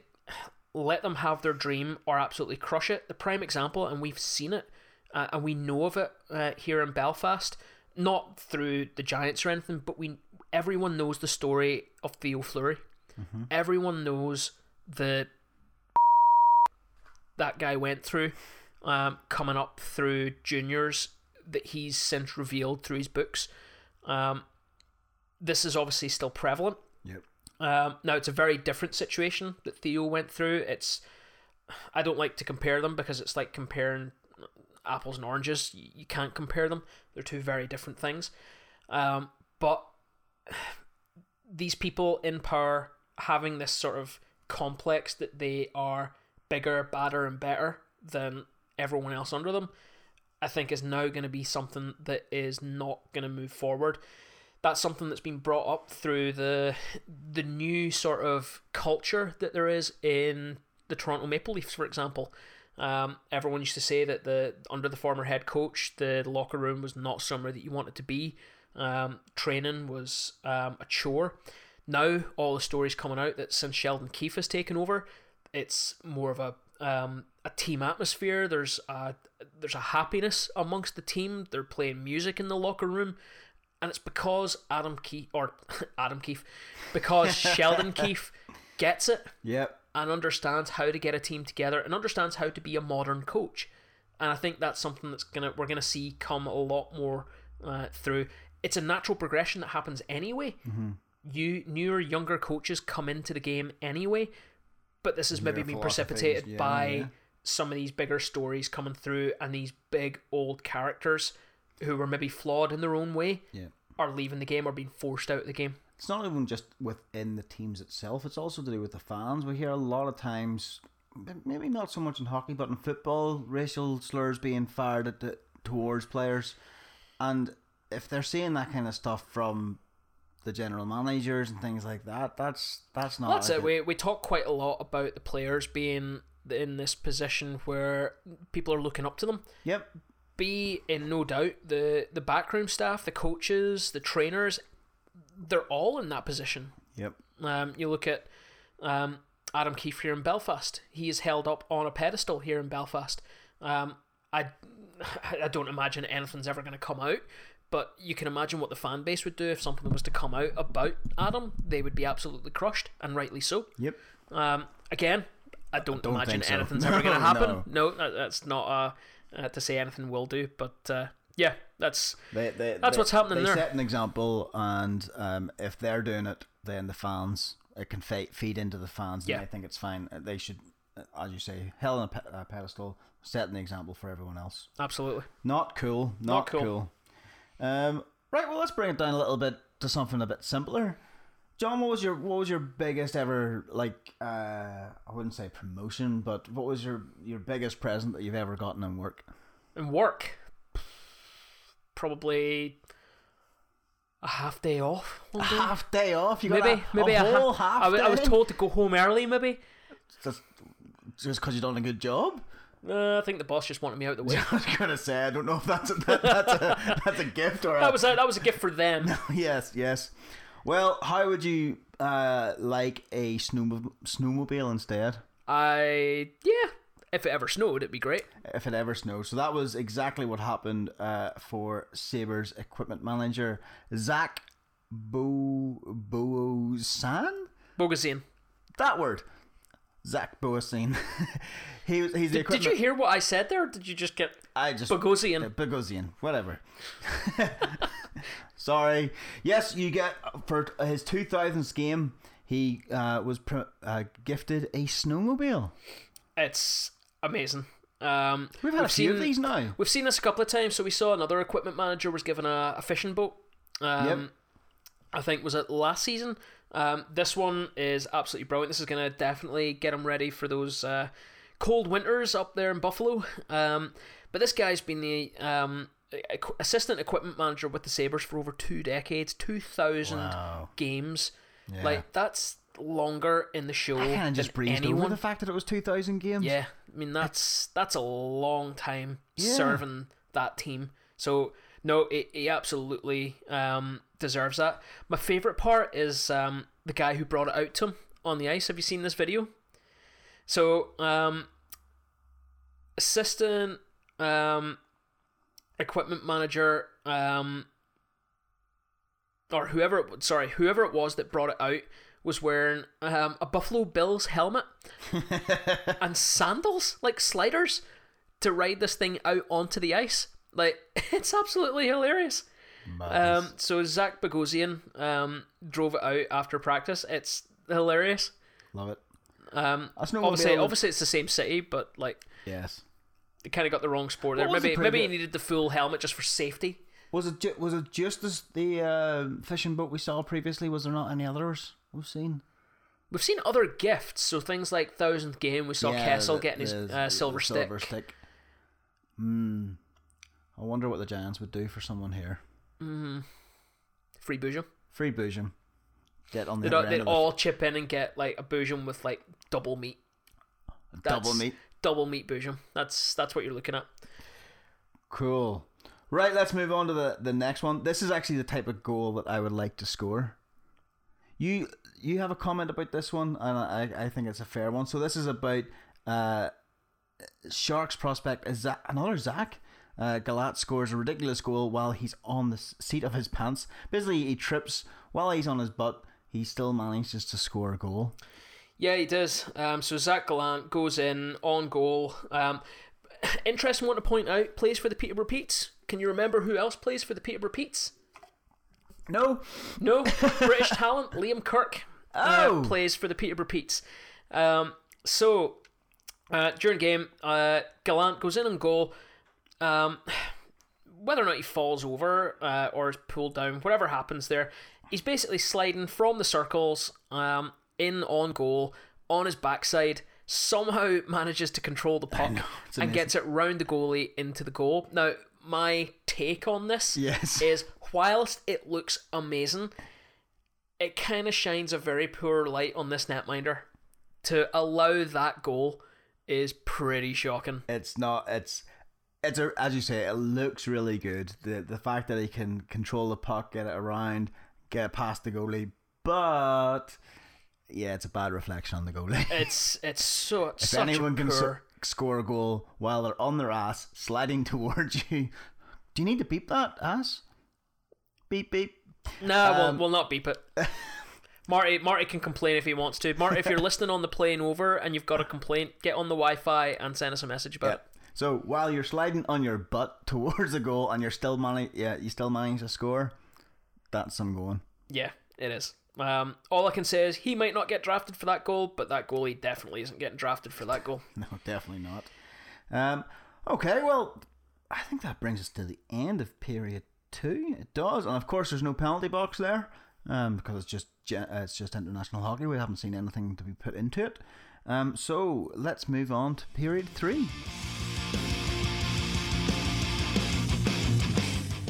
[SPEAKER 3] let them have their dream or absolutely crush it. The prime example, and we've seen it, uh, and we know of it uh, here in Belfast, not through the Giants or anything, but we everyone knows the story of Theo Fleury. Everyone knows the that guy went through, um, coming up through juniors that he's since revealed through his books. Um, this is obviously still prevalent.
[SPEAKER 4] Yep.
[SPEAKER 3] Um, now it's a very different situation that Theo went through. It's I don't like to compare them because it's like comparing apples and oranges. You, you can't compare them. They're two very different things. Um, but these people in power having this sort of complex that they are bigger, badder, and better than everyone else under them, I think is now going to be something that is not going to move forward that's something that's been brought up through the the new sort of culture that there is in the Toronto Maple Leafs, for example. Um, everyone used to say that the under the former head coach, the locker room was not somewhere that you wanted to be. Um, training was um, a chore. Now all the stories coming out that since Sheldon Keefe has taken over, it's more of a um, a team atmosphere. There's a there's a happiness amongst the team. They're playing music in the locker room, and it's because Adam Keefe or <laughs> Adam Keefe, because <laughs> Sheldon Keefe gets it
[SPEAKER 4] Yep.
[SPEAKER 3] and understands how to get a team together and understands how to be a modern coach. And I think that's something that's gonna we're gonna see come a lot more uh, through. It's a natural progression that happens anyway. Mm-hmm. You newer, younger coaches come into the game anyway, but this has maybe been precipitated
[SPEAKER 4] yeah,
[SPEAKER 3] by
[SPEAKER 4] yeah.
[SPEAKER 3] some of these bigger stories coming through and these big old characters who were maybe flawed in their own way
[SPEAKER 4] Yeah.
[SPEAKER 3] are leaving the game or being forced out of the game.
[SPEAKER 4] It's not even just within the teams itself. It's also to do with the fans. We hear a lot of times, maybe not so much in hockey, but in football, racial slurs being fired at the, towards players, and if they're seeing that kind of stuff from the general managers and things like that, that's that's not.
[SPEAKER 3] That's it. We we talk quite a lot about the players being in this position where people are looking up to them.
[SPEAKER 4] Yep.
[SPEAKER 3] Be in no doubt the the backroom staff, the coaches, the trainers, they're all in that position.
[SPEAKER 4] Yep.
[SPEAKER 3] Um, you look at um, Adam Keefe here in Belfast. He is held up on a pedestal here in Belfast. Um, I <sighs> I don't imagine anything's ever going to come out, but you can imagine what the fan base would do if something was to come out about Adam. They would be absolutely crushed, and rightly so.
[SPEAKER 4] Yep.
[SPEAKER 3] Um, again, I don't,
[SPEAKER 4] don't
[SPEAKER 3] imagine
[SPEAKER 4] so.
[SPEAKER 3] anything's ever <laughs> going to happen.
[SPEAKER 4] No.
[SPEAKER 3] No, that's not uh, uh, to say anything will do, but uh, yeah, that's
[SPEAKER 4] They, they,
[SPEAKER 3] That's
[SPEAKER 4] they-
[SPEAKER 3] what's happening
[SPEAKER 4] they
[SPEAKER 3] there.
[SPEAKER 4] set an example, and um, if they're doing it, then the fans it can fe- feed into the fans.
[SPEAKER 3] Yeah.
[SPEAKER 4] And I think it's fine. They should, uh, as you say, hell on a pe- uh, pedestal, setting the example for everyone else.
[SPEAKER 3] absolutely.
[SPEAKER 4] Not cool. Not,
[SPEAKER 3] Not cool.
[SPEAKER 4] cool. Um, right. Well, let's bring it down a little bit to something a bit simpler. John, what was your what was your biggest ever like? Uh, I wouldn't say promotion, but what was your your biggest present that you've ever gotten in work?
[SPEAKER 3] In work, probably a half day off. One day.
[SPEAKER 4] Half day off. You got
[SPEAKER 3] maybe,
[SPEAKER 4] a,
[SPEAKER 3] maybe
[SPEAKER 4] a
[SPEAKER 3] a ha-
[SPEAKER 4] half.
[SPEAKER 3] I, wa- I was told to go home early. Maybe.
[SPEAKER 4] just just because you done a good job.
[SPEAKER 3] Uh, I think the boss just wanted me out the <laughs> way.
[SPEAKER 4] I was gonna say I don't know if that's a, <laughs> that, that's a that's a gift or a,
[SPEAKER 3] that was a, that was a gift for them. <laughs>
[SPEAKER 4] yes yes. Well, how would you uh, like a snowmo- snowmobile instead
[SPEAKER 3] I yeah. If it ever snowed, it'd be great.
[SPEAKER 4] if it ever snowed? So that was exactly what happened uh, for Sabres equipment manager Zach Bo Boozan.
[SPEAKER 3] Bogosian.
[SPEAKER 4] That word, Zach Boazin. <laughs> he was he's
[SPEAKER 3] Did, did you hear what I said there? Or did you just get
[SPEAKER 4] I just
[SPEAKER 3] Bogosian?
[SPEAKER 4] Uh, Bogosian, whatever. <laughs> Sorry. Yes, you get for his 2000s game. He uh, was pr- uh, gifted a snowmobile.
[SPEAKER 3] It's amazing. Um,
[SPEAKER 4] We've had a few of
[SPEAKER 3] seen-
[SPEAKER 4] these now.
[SPEAKER 3] We've seen this a couple of times. So we saw another equipment manager was given a, a fishing boat. Um,
[SPEAKER 4] Yep.
[SPEAKER 3] I think was it last season. Um, this one is absolutely brilliant. This is going to definitely get him ready for those uh, cold winters up there in Buffalo. Um, but this guy's been the um, assistant equipment manager with the Sabres for over two decades, two thousand
[SPEAKER 4] Wow.
[SPEAKER 3] games.
[SPEAKER 4] Yeah.
[SPEAKER 3] Like that's longer in the show
[SPEAKER 4] I kind of just breezed
[SPEAKER 3] anyone.
[SPEAKER 4] over the fact that it was 2000 games.
[SPEAKER 3] Yeah, I mean that's that's a long time
[SPEAKER 4] Yeah.
[SPEAKER 3] serving that team. So no, he, he absolutely um, deserves that. My favorite part is um, the guy who brought it out to him on the ice. Have you seen this video? So um, assistant um, equipment manager um, or whoever it, sorry whoever it was that brought it out was wearing um, a Buffalo Bills helmet <laughs> and sandals, like sliders, to ride this thing out onto the ice. Like <laughs> it's absolutely hilarious. Um, so Zach Bogosian um, drove it out after practice. It's hilarious.
[SPEAKER 4] Love it.
[SPEAKER 3] Um,
[SPEAKER 4] A snowmobile
[SPEAKER 3] obviously,
[SPEAKER 4] would-
[SPEAKER 3] obviously it's the same city, but like
[SPEAKER 4] Yes.
[SPEAKER 3] they kind of got the wrong sport there. Maybe maybe he needed the full helmet just for safety.
[SPEAKER 4] Was it ju- was it just as the uh, fishing boat we saw previously? Was there not any others we've seen?
[SPEAKER 3] We've seen other gifts, so things like thousandth game. We saw
[SPEAKER 4] Yeah,
[SPEAKER 3] Kessel
[SPEAKER 4] the-
[SPEAKER 3] getting his
[SPEAKER 4] the-
[SPEAKER 3] uh,
[SPEAKER 4] the
[SPEAKER 3] silver, stick.
[SPEAKER 4] Silver stick. Hmm. I wonder what the Giants would do for someone here.
[SPEAKER 3] Free Boojum.
[SPEAKER 4] Free Boojum. Get on the
[SPEAKER 3] They'd, they'd all chip in and get like a Boojum with like double meat.
[SPEAKER 4] double meat.
[SPEAKER 3] Double meat Boojum. That's that's what you're looking at.
[SPEAKER 4] Cool. Right, let's move on to the, the next one. This is actually the type of goal that I would like to score. You you have a comment about this one, and I, I think it's a fair one. So this is about uh, Sharks prospect is Zach, another Zach. Uh, Gallant scores a ridiculous goal while he's on the seat of his pants. Basically, he trips while he's on his butt. He still manages to score a goal.
[SPEAKER 3] Yeah, he does. Um, so Zach Gallant goes in on goal. Um, <coughs> interesting one to point out. Plays for the Peterborough Petes. Can you remember who else plays for the Peterborough Petes?
[SPEAKER 4] No,
[SPEAKER 3] No, <laughs> British talent Liam Kirk uh,
[SPEAKER 4] Oh.
[SPEAKER 3] plays for the Peterborough Petes. Um, so uh, during game, uh, Gallant goes in on goal. Um, whether or not he falls over uh, or is pulled down, whatever happens there, he's basically sliding from the circles um, in on goal on his backside. Somehow <laughs> manages to control the puck
[SPEAKER 4] it's
[SPEAKER 3] and gets it round the goalie into the goal. Now, my take on this
[SPEAKER 4] Yes. <laughs>
[SPEAKER 3] is whilst it looks amazing, it kind of shines a very poor light on this netminder. To allow that goal is pretty shocking.
[SPEAKER 4] it's not. It's it's a, as you say. It looks really good. The the fact that he can control the puck, get it around, get it past the goalie, but yeah, it's a bad reflection on the goalie. <laughs>
[SPEAKER 3] It's it's so
[SPEAKER 4] If
[SPEAKER 3] such
[SPEAKER 4] anyone
[SPEAKER 3] a
[SPEAKER 4] can
[SPEAKER 3] poor.
[SPEAKER 4] s- score a goal while they're on their ass sliding <laughs> towards you, do you need to beep that ass? Beep beep.
[SPEAKER 3] We'll,
[SPEAKER 4] Um,
[SPEAKER 3] we'll not beep it. <laughs> Marty, Marty can complain if he wants to. Marty, if you're listening on the plane over and you've got a complaint, get on the Wi-Fi and send us a message about it.
[SPEAKER 4] So while you're sliding on your butt <laughs> towards a goal and you're still managing, yeah, you still manage to score. That's some going.
[SPEAKER 3] Yeah, it is. Um, all I can say is he might not get drafted for that goal, but that goalie definitely isn't getting drafted for that goal. <laughs>
[SPEAKER 4] No, definitely not. Um, okay, well, I think that brings us to the end of period two. It does, and of course, there's no penalty box there um, because it's just uh, it's just international hockey. We haven't seen anything to be put into it. Um, so let's move on to period three.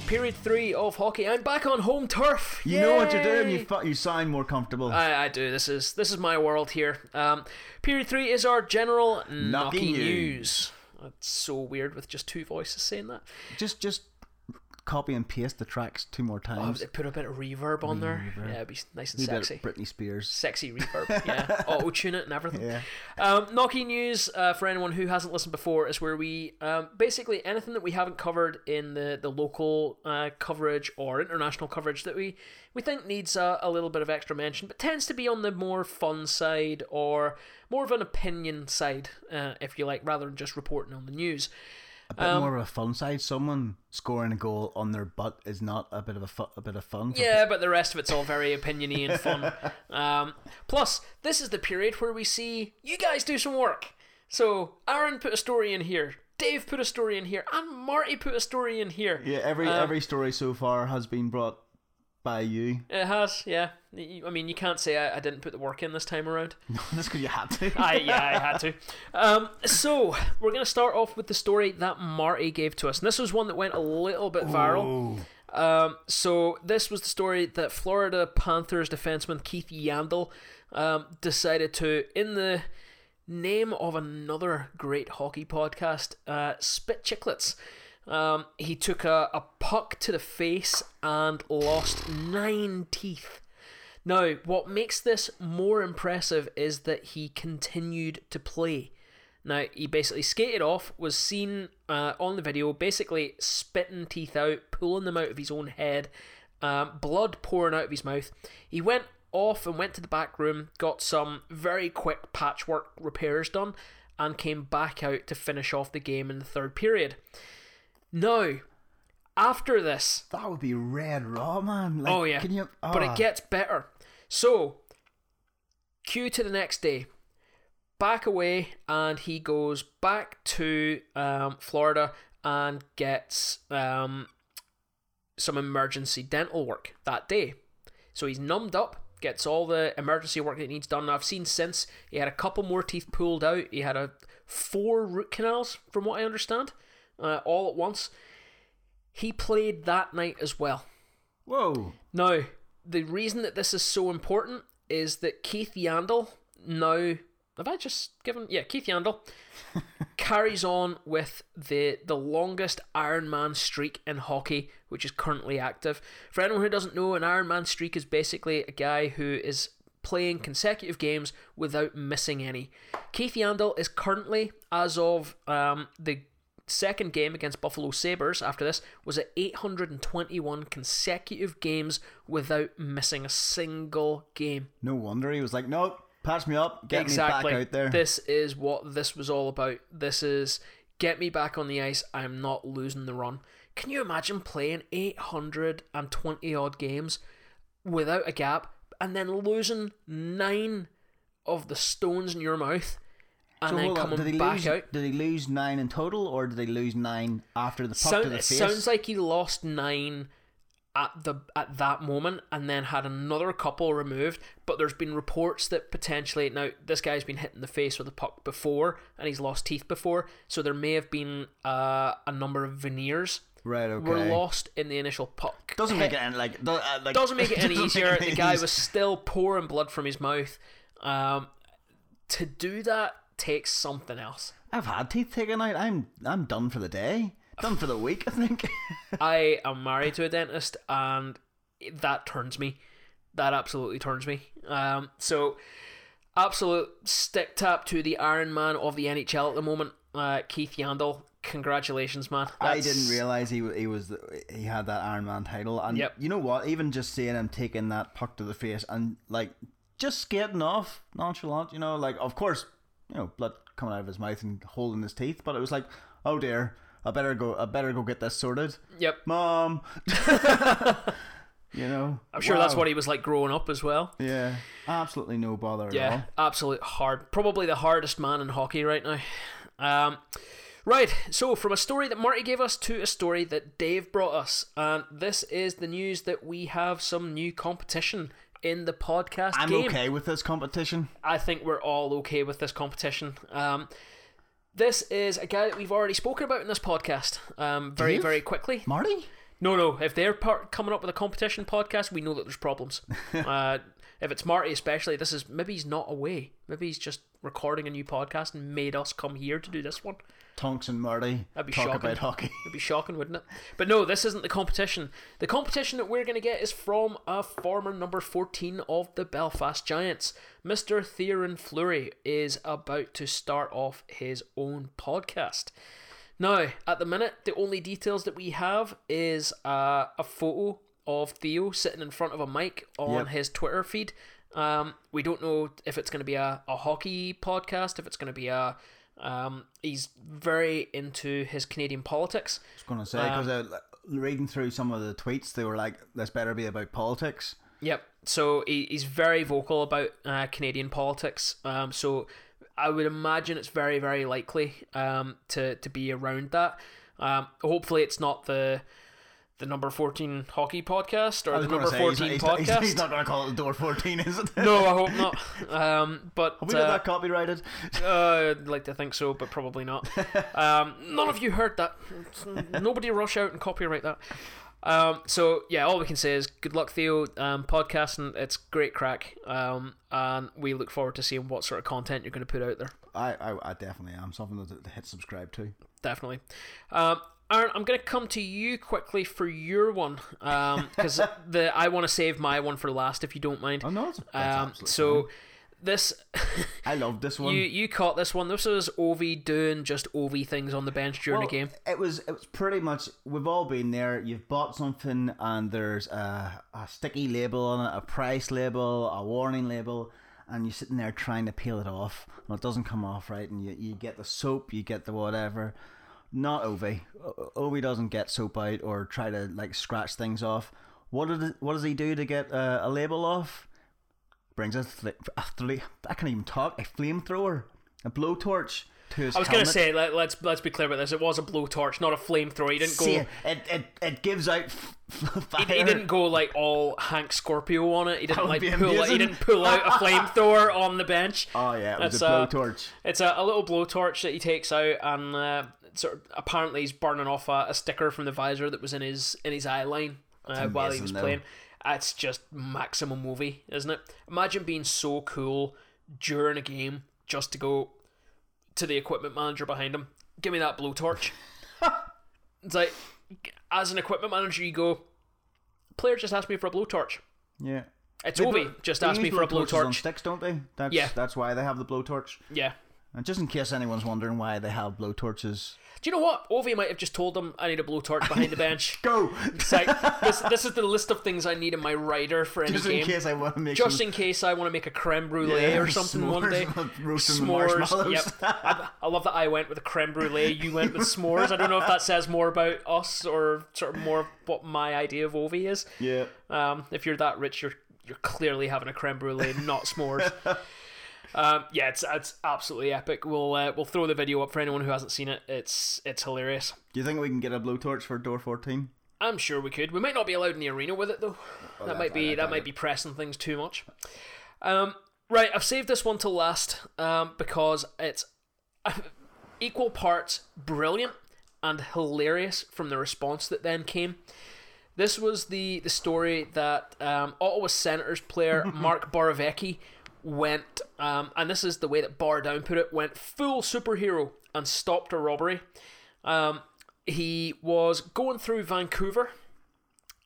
[SPEAKER 3] Period three of hockey. I'm back on home turf.
[SPEAKER 4] You know what you're doing. You you sound more comfortable.
[SPEAKER 3] I, I do. This is this is my world here. Um, period three is our general
[SPEAKER 4] news.
[SPEAKER 3] news. That's so weird with just two voices saying that.
[SPEAKER 4] just just copy and paste the tracks two more
[SPEAKER 3] Oh,
[SPEAKER 4] times.
[SPEAKER 3] they put a bit of reverb on there. Yeah, it'd be nice and sexy.
[SPEAKER 4] Britney Spears.
[SPEAKER 3] Sexy reverb, <laughs> yeah. Auto tune it and everything.
[SPEAKER 4] Yeah.
[SPEAKER 3] Um, Knocky News, uh, for anyone who hasn't listened before, is where we um, basically anything that we haven't covered in the, the local uh, coverage or international coverage that we, we think needs a, a little bit of extra mention, but tends to be on the more fun side or more of an opinion side, uh, if you like, rather than just reporting on the news.
[SPEAKER 4] A bit
[SPEAKER 3] Um,
[SPEAKER 4] more of a fun side. Someone scoring a goal on their butt is not a bit of a fu- a bit of fun.
[SPEAKER 3] Yeah, but the rest of it's all very <laughs> opiniony and fun. <laughs> Um, plus, this is the period where we see you guys do some work. So, Aaron put a story in here, Dave put a story in here, and Marty put a story in here.
[SPEAKER 4] Yeah, every
[SPEAKER 3] Um,
[SPEAKER 4] every story so far has been brought by you.
[SPEAKER 3] It has, yeah. I mean, you can't say I, I didn't put the work in this time around. <laughs>
[SPEAKER 4] That's because you had to.
[SPEAKER 3] I yeah, I had to. Um, so we're gonna start off with the story that Marty gave to us, and this was one that went a little bit viral. Um, so this was the story that Florida Panthers defenseman Keith Yandle um, decided to, in the name of another great hockey podcast, uh, Spit Chicklets. Um, he took a, a puck to the face and lost nine teeth. Now, what makes this more impressive is that he continued to play. Now, he basically skated off, was seen uh, on the video, basically spitting teeth out, pulling them out of his own head, um, blood pouring out of his mouth. He went off and went to the back room, got some very quick patchwork repairs done, and came back out to finish off the game in the third period. Now, after this,
[SPEAKER 4] That would be red raw, man. Like,
[SPEAKER 3] Oh yeah,
[SPEAKER 4] Can you?
[SPEAKER 3] but
[SPEAKER 4] ah.
[SPEAKER 3] it gets better. So, cue to the next day. Back away, and he goes back to um, Florida and gets um, some emergency dental work that day. So he's numbed up, gets all the emergency work that he needs done. I've seen since he had a couple more teeth pulled out. He had a four root canals, from what I understand, uh, all at once. He played that night as well.
[SPEAKER 4] Whoa.
[SPEAKER 3] Now, the reason that this is so important is that Keith Yandle now have I just given yeah Keith Yandle <laughs> carries on with the the longest Iron Man streak in hockey, which is currently active. For anyone who doesn't know, an Iron Man streak is basically a guy who is playing consecutive games without missing any. Keith Yandle is currently, as of um, the second game against Buffalo Sabres after this, was at 821 consecutive games without missing a single game.
[SPEAKER 4] No wonder he was like, nope, patch me up, get
[SPEAKER 3] exactly.
[SPEAKER 4] me back out there.
[SPEAKER 3] This is what this was all about. This is get me back on the ice. I'm not losing the run. Can you imagine playing 820 odd games without a gap and then losing nine of the stones in your mouth and
[SPEAKER 4] So
[SPEAKER 3] then
[SPEAKER 4] on,
[SPEAKER 3] coming
[SPEAKER 4] did he
[SPEAKER 3] back
[SPEAKER 4] lose?
[SPEAKER 3] out?
[SPEAKER 4] Did he lose nine in total, or did he lose nine after the puck
[SPEAKER 3] Sound,
[SPEAKER 4] to the
[SPEAKER 3] it
[SPEAKER 4] face?
[SPEAKER 3] sounds like he lost nine at the at that moment and then had another couple removed but there's been reports that potentially now this guy's been hit in the face with a puck before and he's lost teeth before so there may have been uh, a number of veneers
[SPEAKER 4] right. Okay.
[SPEAKER 3] were lost in the initial puck
[SPEAKER 4] Doesn't make it any like, do- uh, like
[SPEAKER 3] doesn't make <laughs> it any easier.
[SPEAKER 4] it
[SPEAKER 3] The guy
[SPEAKER 4] easier.
[SPEAKER 3] was still pouring blood from his mouth. Um, to do that takes something else.
[SPEAKER 4] I've had teeth taken out. I'm I'm done for the day. Done for the week. I think. <laughs>
[SPEAKER 3] I am married to a dentist, and that turns me. That absolutely turns me. Um, so absolute stick tap to the Iron Man of the NHL at the moment, uh, Keith Yandle. Congratulations, man.
[SPEAKER 4] I didn't realize he he was he had that Iron Man title, and
[SPEAKER 3] Yep.
[SPEAKER 4] you know what? Even just seeing him taking that puck to the face and like just skating off nonchalant, you know, like of course, you know, blood coming out of his mouth and holding his teeth, but it was like, oh dear, I better go, I better go get this sorted,
[SPEAKER 3] Yep.
[SPEAKER 4] mom. <laughs> you know,
[SPEAKER 3] I'm sure that's what he was like growing up as well.
[SPEAKER 4] Yeah, absolutely no bother at
[SPEAKER 3] Yeah,
[SPEAKER 4] all.
[SPEAKER 3] absolute hard. Probably the hardest man in hockey right now. Um, right, so from a story that Marty gave us to a story that Dave brought us, and this is the news that we have some new competition in the podcast
[SPEAKER 4] I'm
[SPEAKER 3] game.
[SPEAKER 4] okay with this competition.
[SPEAKER 3] I think we're all okay with this competition. Um, this is a guy that we've already spoken about in this podcast. Um, very,
[SPEAKER 4] Dave?
[SPEAKER 3] very quickly.
[SPEAKER 4] Marty?
[SPEAKER 3] No, no. If they're part, coming up with a competition podcast, we know that there's problems. <laughs> uh, if it's Marty, especially, this is maybe he's not away. Maybe he's just recording a new podcast and made us come here to do this one.
[SPEAKER 4] Tonks and Marty
[SPEAKER 3] That'd be
[SPEAKER 4] talk
[SPEAKER 3] shocking.
[SPEAKER 4] about hockey.
[SPEAKER 3] It'd be shocking, wouldn't it? But no, this isn't the competition. The competition that we're going to get is from a former number 14 of the Belfast Giants. Mr. Theo Fleury is about to start off his own podcast. Now, at the minute, the only details that we have is uh, a photo of Theo sitting in front of a mic on
[SPEAKER 4] Yep.
[SPEAKER 3] his Twitter feed. Um, we don't know if it's going to be a, a hockey podcast, if it's going to be a. Um, he's very into his Canadian politics.
[SPEAKER 4] I was going to say because uh, reading through some of the tweets, they were like, "This better be about politics."
[SPEAKER 3] Yep. So he, he's very vocal about uh, Canadian politics. Um, so I would imagine it's very, very likely um, to to be around that. Um, hopefully, it's not the the number fourteen hockey podcast or the number
[SPEAKER 4] say he's,
[SPEAKER 3] fourteen
[SPEAKER 4] he's,
[SPEAKER 3] podcast.
[SPEAKER 4] he's, he's not going to call it the door fourteen, is it?
[SPEAKER 3] no, I hope not. Um, but
[SPEAKER 4] Have we got
[SPEAKER 3] uh,
[SPEAKER 4] that copyrighted?
[SPEAKER 3] uh, I'd like to think so, but probably not. <laughs> Um, none of you heard that. Nobody rush out and copyright that. Um, so yeah, all we can say is good luck, Theo. Um, podcasting, it's great crack. Um, and we look forward to seeing what sort of content you're going to put out there.
[SPEAKER 4] I, I, I definitely am something to, to hit subscribe to.
[SPEAKER 3] Definitely. Um, Aaron, I'm going to come to you quickly for your one because <laughs> the I want to save my one for last, if you don't mind.
[SPEAKER 4] Oh no,
[SPEAKER 3] Um, so
[SPEAKER 4] fine.
[SPEAKER 3] this
[SPEAKER 4] I love this <laughs> one.
[SPEAKER 3] you you caught this one. This was Ovi doing just Ovi things on the bench during
[SPEAKER 4] Well,
[SPEAKER 3] the game.
[SPEAKER 4] It was it was pretty much we've all been there. You've bought something and there's a, a sticky label on it, a price label, a warning label, and you're sitting there trying to peel it off, and it doesn't come off right, and you, you get the soap, you get the whatever. Not Ovi. Ovi doesn't get soap out or try to like scratch things off. What did what does he do to get uh, a label off? Brings a, th- a th- I can't even talk. A flamethrower, a blowtorch to his
[SPEAKER 3] I was going to say let, let's let's be clear about this. It was a blowtorch, not a flamethrower. He didn't go.
[SPEAKER 4] It, it, it gives out f- fire.
[SPEAKER 3] He, he didn't go like all Hank Scorpio on it. He didn't like pull. He didn't pull out a <laughs> flamethrower on the bench.
[SPEAKER 4] Oh yeah, it was
[SPEAKER 3] It's,
[SPEAKER 4] a
[SPEAKER 3] uh,
[SPEAKER 4] blowtorch.
[SPEAKER 3] It's a, a little blowtorch that he takes out, and uh, sort of apparently he's burning off a, a sticker from the visor that was in his in his eye line uh, while he was
[SPEAKER 4] though.
[SPEAKER 3] playing. It's just maximum movie, isn't it? Imagine being so cool during a game just to go to the equipment manager behind him. Give me that blowtorch. <laughs> it's like, as an equipment manager, you go. Player just asked me for a blowtorch.
[SPEAKER 4] Yeah.
[SPEAKER 3] It's
[SPEAKER 4] blo-
[SPEAKER 3] just asked me for a
[SPEAKER 4] blowtorches on
[SPEAKER 3] blowtorch.
[SPEAKER 4] sticks, don't they? That's,
[SPEAKER 3] Yeah.
[SPEAKER 4] That's why they have the blowtorch.
[SPEAKER 3] Yeah.
[SPEAKER 4] And just in case anyone's wondering why they have blowtorches,
[SPEAKER 3] Do you know what? Ovi might have just told them I need a blowtorch behind the <laughs> bench.
[SPEAKER 4] go.
[SPEAKER 3] It's like, this, this is the list of things I need in my rider for any
[SPEAKER 4] just
[SPEAKER 3] game.
[SPEAKER 4] in case I want to make
[SPEAKER 3] just
[SPEAKER 4] some,
[SPEAKER 3] in case I want to make a creme brulee
[SPEAKER 4] Yeah,
[SPEAKER 3] or <laughs> something one day.
[SPEAKER 4] roasting
[SPEAKER 3] S'mores.
[SPEAKER 4] marshmallows.
[SPEAKER 3] Yep. I, I love that I went with a creme brulee. You went with s'mores. I don't know if that says more about us or sort of more what my idea of Ovi is.
[SPEAKER 4] yeah.
[SPEAKER 3] Um, if you're that rich, you're you're clearly having a creme brulee, not s'mores. <laughs> Um, yeah, it's it's absolutely epic. We'll uh, we'll throw the video up for anyone who hasn't seen it. It's it's hilarious.
[SPEAKER 4] Do you think we can get a blowtorch for door 14?
[SPEAKER 3] I'm sure we could. We might not be allowed in the arena with it though. that might be that
[SPEAKER 4] doubt
[SPEAKER 3] might be pressing things too much. Um, right, I've saved this one till last um, because it's <laughs> equal parts brilliant and hilarious from the response that then came. This was the the story that um, Ottawa Senators player <laughs> Mark Borowiecki went, um, and this is the way that Bar Down put it, went full superhero and stopped a robbery. Um, he was going through Vancouver,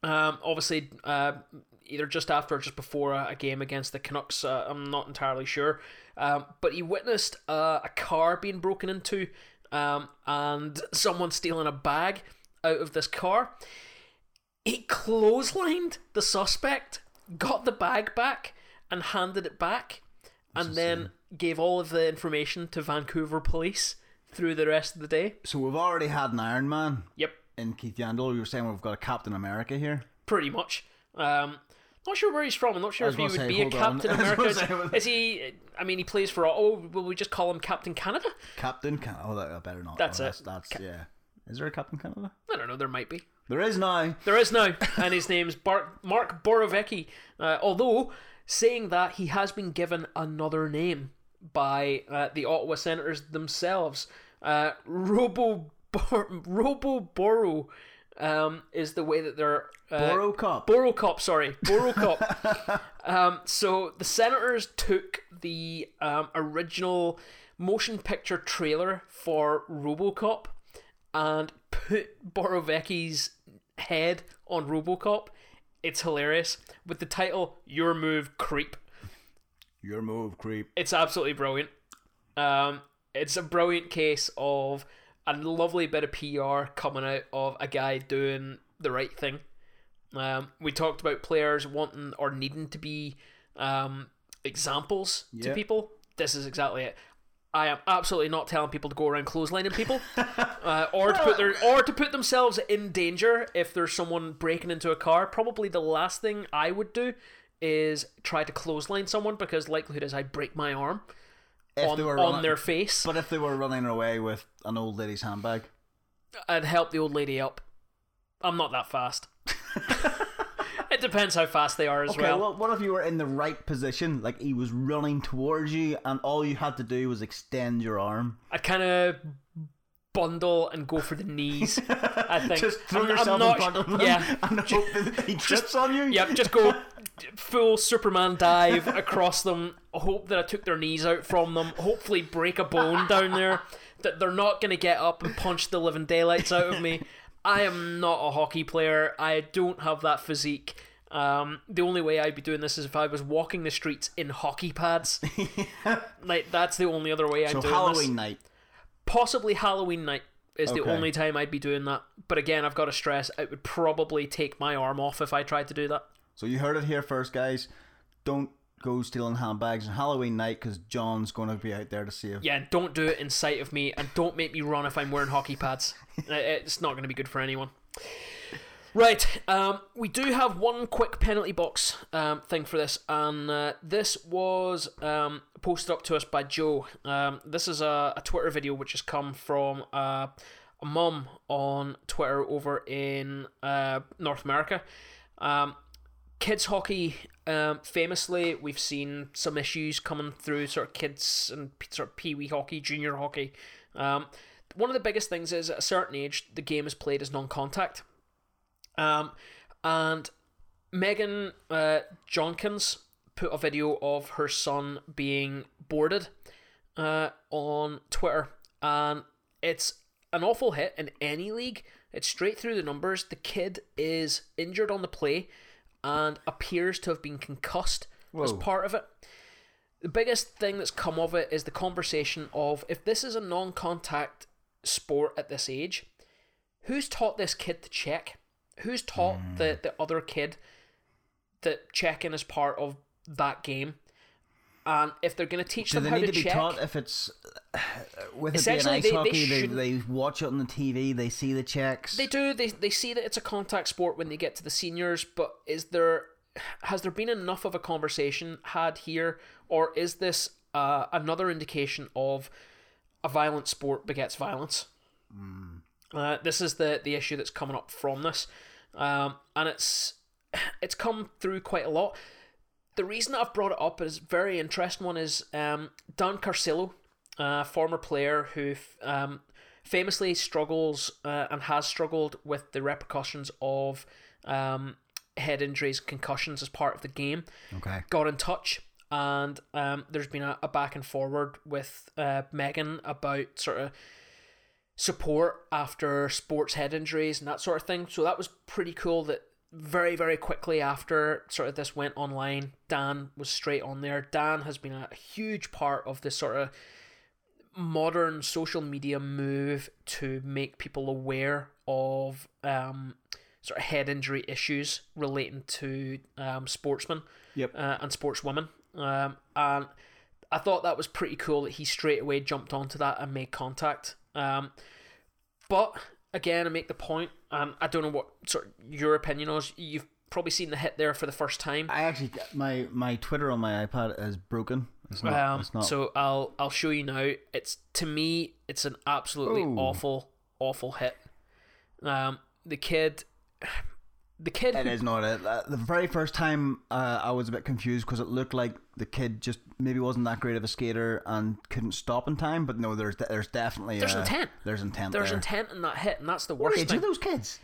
[SPEAKER 3] um, obviously uh, either just after or just before a, a game against the Canucks. Uh, I'm not entirely sure, um, but he witnessed uh, a car being broken into um, and someone stealing a bag out of this car. He clotheslined the suspect, got the bag back, and handed it back, and then gave all of the information to Vancouver police through the rest of the day.
[SPEAKER 4] So we've already had an Iron Man
[SPEAKER 3] Yep,
[SPEAKER 4] in Keith Yandle. You were saying we've got a Captain America here.
[SPEAKER 3] pretty much. Um, not sure where he's from. I'm not sure if he would
[SPEAKER 4] say,
[SPEAKER 3] be a
[SPEAKER 4] hold on. <laughs>
[SPEAKER 3] Captain America. Is,
[SPEAKER 4] say, well-
[SPEAKER 3] is he? I mean, he plays for. Oh, will we just call him Captain Canada?
[SPEAKER 4] Captain Can Oh, that I better not.
[SPEAKER 3] That's
[SPEAKER 4] oh,
[SPEAKER 3] it.
[SPEAKER 4] That's, that's yeah. Is there a Captain Canada?
[SPEAKER 3] I don't know. There might be.
[SPEAKER 4] There is now.
[SPEAKER 3] There is now, and his <laughs> name's Bar- Mark Borowiecki. Uh, although saying that he has been given another name by uh, the Ottawa Senators themselves. Uh, Robo Robo Boro um, is the way that they're uh,
[SPEAKER 4] Boro Cop.
[SPEAKER 3] Borocop, sorry, Borocop. <laughs> um, so the Senators took the um, original motion picture trailer for RoboCop and put Borowiecki's head on RoboCop. It's hilarious with the title "Your Move, Creep."
[SPEAKER 4] Your move, creep.
[SPEAKER 3] It's absolutely brilliant. Um, it's a brilliant case of a lovely bit of PR coming out of a guy doing the right thing. Um, we talked about players wanting or needing to be um, examples to people. This is exactly it. I am absolutely not telling people to go around clotheslining people, <laughs> uh, or to put their or to put themselves in danger if there's someone breaking into a car. Probably the last thing I would do is try to clothesline someone because likelihood is I break my arm
[SPEAKER 4] If
[SPEAKER 3] on,
[SPEAKER 4] they were
[SPEAKER 3] on
[SPEAKER 4] running,
[SPEAKER 3] their face.
[SPEAKER 4] But if they were running away with an old lady's handbag,
[SPEAKER 3] I'd help the old lady up. I'm not that fast. <laughs> depends how fast they are as
[SPEAKER 4] okay.
[SPEAKER 3] well.
[SPEAKER 4] Well, what if you were in the right position, like he was running towards you, and all you had to do was extend your arm?
[SPEAKER 3] I'd kind of bundle and go for the knees. I <laughs> think.
[SPEAKER 4] Just throw
[SPEAKER 3] I'm, I'm not,
[SPEAKER 4] in front of him
[SPEAKER 3] Yeah. <laughs>
[SPEAKER 4] and hope that he trips on you.
[SPEAKER 3] Yep, just go <laughs> full Superman dive across them. Hope that I took their knees out from them. Hopefully, break a bone down there. That they're not going to get up and punch the living daylights out of me. I am not a hockey player. I don't have that physique. Um, the only way I'd be doing this is if I was walking the streets in hockey pads. <laughs> like that's the only other way I'm
[SPEAKER 4] So
[SPEAKER 3] doing
[SPEAKER 4] Halloween
[SPEAKER 3] this.
[SPEAKER 4] night.
[SPEAKER 3] Possibly Halloween night is the only time I'd be doing that. But again, I've got to stress it would probably take my arm off if I tried to do that.
[SPEAKER 4] So you heard it here first, guys. Don't go stealing handbags on Halloween night because John's going to be out there to see you.
[SPEAKER 3] Yeah, and don't do it in sight of me, and don't make me run if I'm wearing hockey pads. <laughs> It's not going to be good for anyone. Right, um, we do have one quick penalty box um, thing for this, and uh, this was um, posted up to us by Joe. Um, this is a, a Twitter video which has come from uh, a mum on Twitter over in uh, North America. Um, kids hockey um, famously we've seen some issues coming through sort of kids and sort of pee-wee hockey junior hockey one of the biggest things is at a certain age the game is played as non-contact um, and megan uh, jonkins put a video of her son being boarded uh, on twitter and it's an awful hit in any league it's straight through the numbers the kid is injured on the play and appears to have been concussed as part of it. The biggest thing that's come of it is the conversation of if this is a non contact sport at this age, who's taught this kid to check? Who's taught
[SPEAKER 4] Hmm.
[SPEAKER 3] the, the other kid that checking is part of that game? And if they're going to teach
[SPEAKER 4] Do
[SPEAKER 3] them
[SPEAKER 4] they
[SPEAKER 3] how
[SPEAKER 4] need
[SPEAKER 3] to,
[SPEAKER 4] to be
[SPEAKER 3] check,
[SPEAKER 4] taught if it's <sighs> with it being ice
[SPEAKER 3] they- they
[SPEAKER 4] hockey? They,
[SPEAKER 3] shouldn't-
[SPEAKER 4] they, watch it on the TV. They see the checks.
[SPEAKER 3] They do. They they see that it's a contact sport when they get to the seniors, but is there has there been enough of a conversation had here, or is this uh, another indication of a violent sport begets violence? Uh, this is the the issue that's coming up from this, um, and it's <sighs> it's come through quite a lot. The reason I've brought it up is very interesting one is um, Dan Carcillo, a former player who um, famously struggles uh, and has struggled with the repercussions of um, head injuries, concussions as part of the game
[SPEAKER 4] okay.
[SPEAKER 3] got in touch and um, there's been a, a back and forward with uh, Megan about sort of support after sports head injuries and that sort of thing. So that was pretty cool that very, very quickly after sort of this went online, Dan was straight on there. Dan has been a huge part of this sort of modern social media move to make people aware of um, sort of head injury issues relating to um, sportsmen
[SPEAKER 4] Yep.
[SPEAKER 3] uh, and sportswomen. Um, and I thought that was pretty cool that he straight away jumped onto that and made contact. Um, but again, I make the point, and I don't know what sort of your opinion is. You've probably seen the hit there for the first time.
[SPEAKER 4] I actually my my Twitter on my iPad is broken. It's not.
[SPEAKER 3] Um,
[SPEAKER 4] it's not.
[SPEAKER 3] so I'll I'll show you now. It's to me, it's an absolutely
[SPEAKER 4] Ooh.
[SPEAKER 3] awful, awful hit. Um, the kid, the kid.
[SPEAKER 4] It
[SPEAKER 3] who-
[SPEAKER 4] is not it. Uh, The very first time uh, I was a bit confused because it looked like the kid just maybe wasn't that great of a skater and couldn't stop in time. But no, there's there's definitely
[SPEAKER 3] There's
[SPEAKER 4] uh,
[SPEAKER 3] intent.
[SPEAKER 4] There's intent.
[SPEAKER 3] There's
[SPEAKER 4] there.
[SPEAKER 3] intent in that hit, and that's the
[SPEAKER 4] What
[SPEAKER 3] worst
[SPEAKER 4] age
[SPEAKER 3] thing.
[SPEAKER 4] are those kids?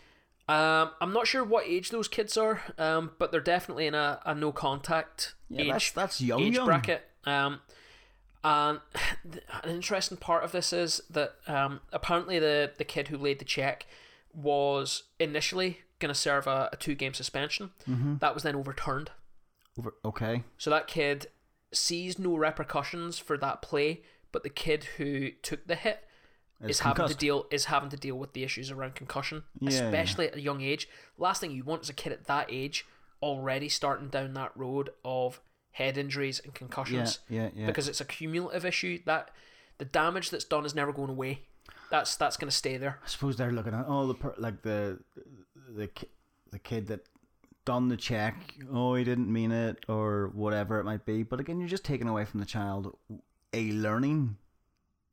[SPEAKER 3] Um, I'm not sure what age those kids are, um, but they're definitely in a, a no contact
[SPEAKER 4] Yeah,
[SPEAKER 3] age
[SPEAKER 4] that's that's young.
[SPEAKER 3] age
[SPEAKER 4] young.
[SPEAKER 3] bracket. Um, and <sighs> an interesting part of this is that um, apparently the the kid who laid the check was initially going to serve a, a two game suspension.
[SPEAKER 4] Mm-hmm.
[SPEAKER 3] That was then overturned.
[SPEAKER 4] Over- Okay.
[SPEAKER 3] So that kid sees no repercussions for that play, but the kid who took the hit is having to deal is having to deal with the issues around concussion,
[SPEAKER 4] Yeah.
[SPEAKER 3] especially at a young age. Last thing you want is a kid at that age already starting down that road of head injuries and concussions
[SPEAKER 4] yeah, yeah. yeah.
[SPEAKER 3] because it's a cumulative issue that the damage that's done is never going away. That's that's going to stay there.
[SPEAKER 4] I suppose they're looking at all the per- like the the the kid that done the check. Oh, he didn't mean it, or whatever it might be. But again, you're just taking away from the child a learning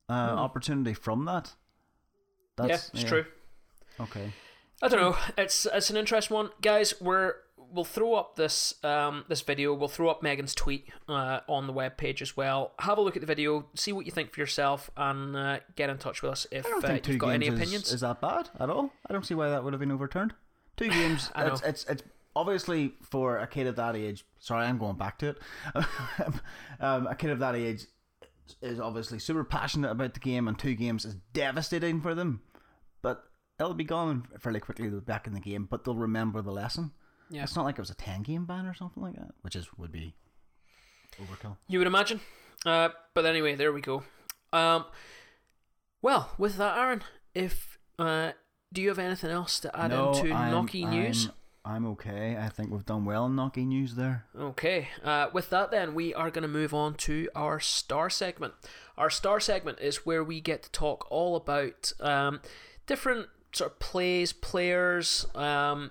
[SPEAKER 4] uh,
[SPEAKER 3] Hmm.
[SPEAKER 4] opportunity from that.
[SPEAKER 3] yeah,
[SPEAKER 4] That's,
[SPEAKER 3] it's true.
[SPEAKER 4] Okay.
[SPEAKER 3] I don't know. It's it's an interesting one, guys. We're we'll throw up this um this video. We'll throw up Megan's tweet uh, on the web page as well. Have a look at the video, see what you think for yourself, and uh, get in touch with us if uh, you've got any
[SPEAKER 4] is-
[SPEAKER 3] opinions.
[SPEAKER 4] Is, that bad at all? I don't see why that would have been overturned. Two games. It's, it's it's obviously for a kid of that age. Sorry, I'm going back to it. <laughs> um, a kid of that age is obviously super passionate about the game, and two games is devastating for them. But it'll be gone fairly quickly. They'll be back in the game, but they'll remember the lesson.
[SPEAKER 3] Yeah.
[SPEAKER 4] It's not like it was a ten game ban or something like that, which is would be overkill.
[SPEAKER 3] You would imagine. Uh, but anyway, there we go. Um, well, with that, Aaron, if uh, do you have anything else to add
[SPEAKER 4] no,
[SPEAKER 3] into
[SPEAKER 4] I'm,
[SPEAKER 3] Nocky news?
[SPEAKER 4] I'm, okay. I think we've done well in Nocky news there.
[SPEAKER 3] Okay. Uh, with that, then we are going to move on to our star segment. Our star segment is where we get to talk all about um, different sort of plays, players, um,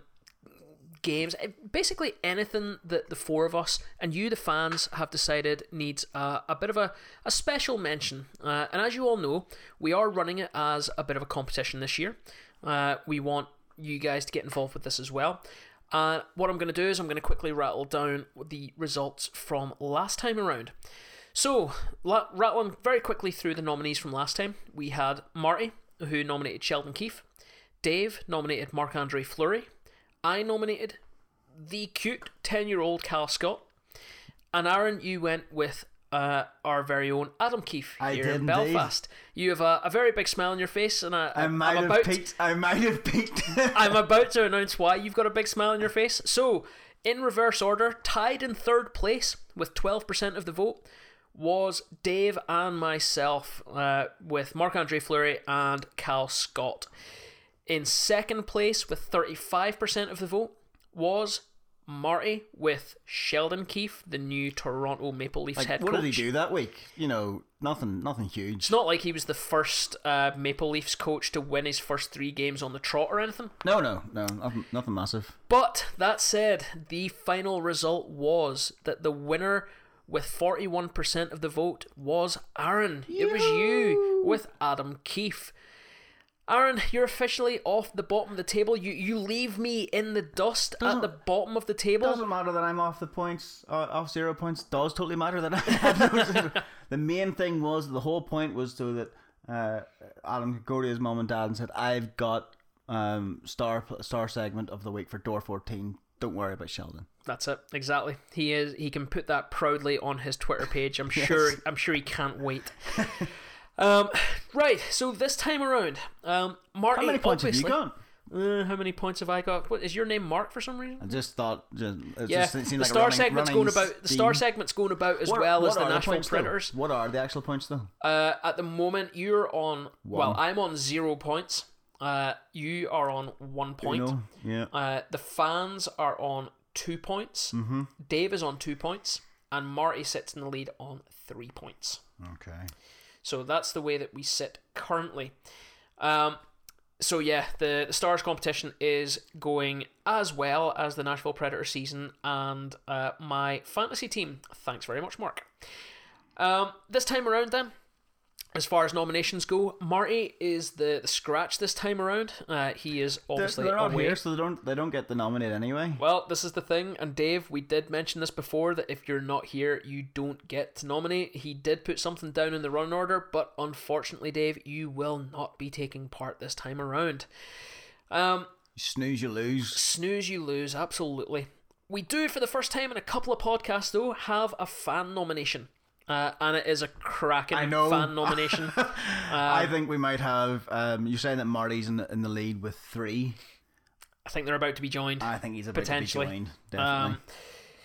[SPEAKER 3] games, eh, basically anything that the four of us and you, the fans, have decided needs a, a bit of a, a special mention. Uh, and as you all know, we are running it as a bit of a competition this year. Uh, we want you guys to get involved with this as well. Uh, what I'm going to do is I'm going to quickly rattle down the results from last time around. So, la- rattling very quickly through the nominees from last time, we had Marty, who nominated Sheldon Keefe. Dave nominated Marc Andre Fleury. I nominated the cute 10 year old Cal Scott. And Aaron, you went with uh, our very own Adam Keefe
[SPEAKER 4] I
[SPEAKER 3] here in
[SPEAKER 4] indeed.
[SPEAKER 3] Belfast. You have a, a very big smile on your face, and I,
[SPEAKER 4] I might
[SPEAKER 3] I'm
[SPEAKER 4] have
[SPEAKER 3] about
[SPEAKER 4] peaked. I might have peaked. <laughs>
[SPEAKER 3] I'm <laughs> about to announce why you've got a big smile on your face. So, in reverse order, tied in third place with 12% of the vote, was Dave and myself, uh, with Marc Andre Fleury and Cal Scott. In second place, with 35% of the vote, was Marty with Sheldon Keefe, the new Toronto Maple Leafs
[SPEAKER 4] Like,
[SPEAKER 3] head
[SPEAKER 4] what
[SPEAKER 3] coach.
[SPEAKER 4] did he do that week? You know, nothing, nothing huge.
[SPEAKER 3] It's not like he was the first uh, Maple Leafs coach to win his first three games on the trot or anything.
[SPEAKER 4] No, no, no, nothing, nothing massive.
[SPEAKER 3] But that said, the final result was that the winner with 41% of the vote was Aaron. It was you with Adam Keefe. Aaron, you're officially off the bottom of the table. You you leave me in the dust at
[SPEAKER 4] Doesn't-
[SPEAKER 3] the bottom of the table.
[SPEAKER 4] Doesn't matter that I'm off the points, uh, off zero points. Does totally matter that I had no. <laughs> The main thing was the whole point was so that uh, Adam could go to his mom and dad and said, "I've got um, star star segment of the week for door 14. Don't worry about Sheldon."
[SPEAKER 3] That's it. Exactly. He is. He can put that proudly on his Twitter page. I'm <laughs> sure. I'm sure he can't wait. <laughs> um, <sighs> right. So this time around, um, Marty.
[SPEAKER 4] How many points have you got?
[SPEAKER 3] Uh, how many points have I got? What is your name, Mark, for some reason?
[SPEAKER 4] I just thought, just, it
[SPEAKER 3] Yeah,
[SPEAKER 4] just it
[SPEAKER 3] the
[SPEAKER 4] like
[SPEAKER 3] star
[SPEAKER 4] running-
[SPEAKER 3] segment's
[SPEAKER 4] running
[SPEAKER 3] going about. The star segment's going about as
[SPEAKER 4] What-
[SPEAKER 3] well
[SPEAKER 4] what
[SPEAKER 3] as the
[SPEAKER 4] are
[SPEAKER 3] Nashville
[SPEAKER 4] points, though? What are the actual points though?
[SPEAKER 3] Uh, at the moment, you're on. Well, I'm on zero points. Uh, you are on one point.
[SPEAKER 4] You know? Yeah.
[SPEAKER 3] Uh, the fans are on two points. Mm-hmm. Dave is on two points, and Marty sits in the lead on three points.
[SPEAKER 4] Okay.
[SPEAKER 3] So that's the way that we sit currently. Um, so yeah, the, the Stars competition is going as well as the Nashville Predator season, and uh, my fantasy team. Thanks very much, Mark. Um, this time around, then, as far as nominations go, Marty is the, the scratch this time around. Uh, he is
[SPEAKER 4] They're,
[SPEAKER 3] obviously
[SPEAKER 4] they're not
[SPEAKER 3] away.
[SPEAKER 4] here, so they don't they don't get the nominate anyway.
[SPEAKER 3] Well, this is the thing, and Dave, we did mention this before that if you're not here, you don't get to nominate. He did put something down in the run order, but unfortunately, Dave, you will not be taking part this time around. Um,
[SPEAKER 4] You snooze, you lose.
[SPEAKER 3] snooze, you lose, absolutely. We do, for the first time in a couple of podcasts, though, have a fan nomination. Uh, and it is a cracking
[SPEAKER 4] I know.
[SPEAKER 3] fan nomination. <laughs> Uh,
[SPEAKER 4] I think we might have. Um, you're saying that Marty's in the, in the lead with three.
[SPEAKER 3] I think they're about to be joined.
[SPEAKER 4] I think he's about
[SPEAKER 3] Potentially.
[SPEAKER 4] to be joined. Definitely.
[SPEAKER 3] Um,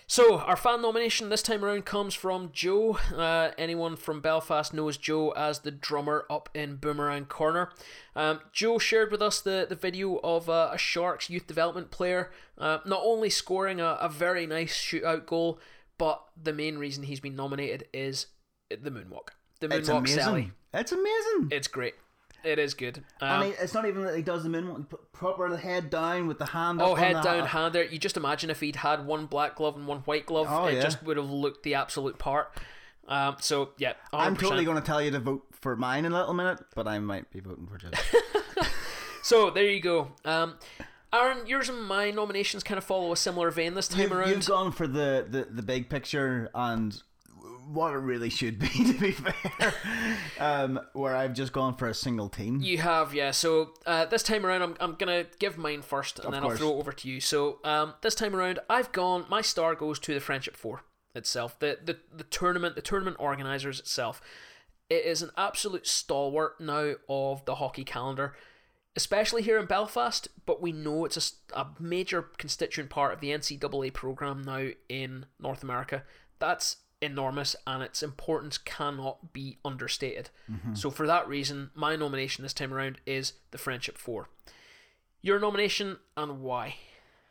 [SPEAKER 3] So, our fan nomination this time around comes from Joe. Uh, anyone from Belfast knows Joe as the drummer up in Boomerang Corner. Um, Joe shared with us the, the video of uh, a Sharks youth development player uh, not only scoring a, a very nice shootout goal, but the main reason he's been nominated is the moonwalk. The
[SPEAKER 4] it's
[SPEAKER 3] moonwalk
[SPEAKER 4] amazing.
[SPEAKER 3] Sally.
[SPEAKER 4] It's amazing.
[SPEAKER 3] It's great. It is good. Um,
[SPEAKER 4] and it's not even that he does the moonwalk. Proper the head down with the hand.
[SPEAKER 3] Oh, head down, hand there. You just imagine if he'd had one black glove and one white glove,
[SPEAKER 4] Oh,
[SPEAKER 3] it
[SPEAKER 4] yeah.
[SPEAKER 3] just would have looked the absolute part. Um, so yeah, 100%.
[SPEAKER 4] I'm totally going to tell you to vote for mine in a little minute, but I might be voting for Jill. <laughs>
[SPEAKER 3] So there you go. Um, Aaron, yours and my nominations kind of follow a similar vein this time
[SPEAKER 4] you've,
[SPEAKER 3] around.
[SPEAKER 4] you've gone for the, the, the big picture and what it really should be, <laughs> to be fair. um, where I've just gone for a single team.
[SPEAKER 3] You have, yeah. So uh, this time around, I'm, I'm gonna give mine first, and
[SPEAKER 4] Of
[SPEAKER 3] then
[SPEAKER 4] course.
[SPEAKER 3] I'll throw it over to you. So um, this time around, I've gone. My star goes to the Friendship Four itself, the the the tournament, the tournament organizers itself. It is an absolute stalwart now of the hockey calendar, especially here in Belfast. But we know it's a major constituent part of the NCAA program now in North America. That's enormous, and its importance cannot be understated. Mm-hmm. So for that reason, my nomination this time around is the Friendship Four. Your nomination and why?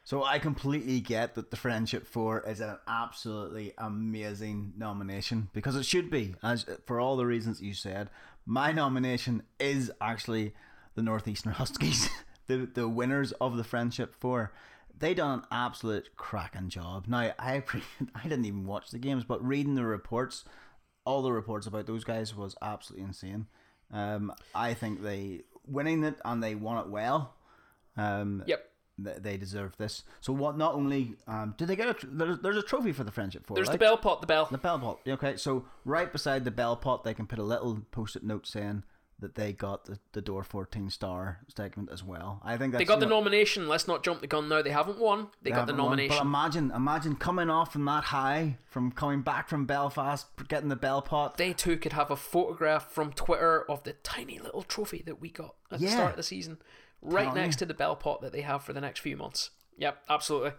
[SPEAKER 4] So I completely get that the Friendship Four is an absolutely amazing nomination because it should be, as for all the reasons you said. My nomination is actually the Northeastern <laughs> Huskies, the the winners of the Friendship Four. They done an absolute cracking job. Now I <laughs> I didn't even watch the games, but reading the reports, all the reports about those guys was absolutely insane. Um, I think they winning it and they won it well. Um,
[SPEAKER 3] Yep.
[SPEAKER 4] they deserve this. So what? Not only um, do they get a tr- there's, there's a trophy for the friendship for
[SPEAKER 3] There's
[SPEAKER 4] right?
[SPEAKER 3] the Belpot, the bell.
[SPEAKER 4] The Belpot. Okay, so right beside the bell pot, they can put a little post-it note saying that they got the, the door 14 star segment as well. I think that's
[SPEAKER 3] They got the
[SPEAKER 4] know,
[SPEAKER 3] nomination. Let's not jump the gun now. They haven't won. They,
[SPEAKER 4] they
[SPEAKER 3] got the
[SPEAKER 4] haven't won,
[SPEAKER 3] nomination.
[SPEAKER 4] But imagine, imagine coming off from that high, from coming back from Belfast, getting the Belpot.
[SPEAKER 3] they too could have a photograph from Twitter of the tiny little trophy that we got at the start of the season, right next
[SPEAKER 4] you.
[SPEAKER 3] to the Belpot that they have for the next few months. Yep, absolutely.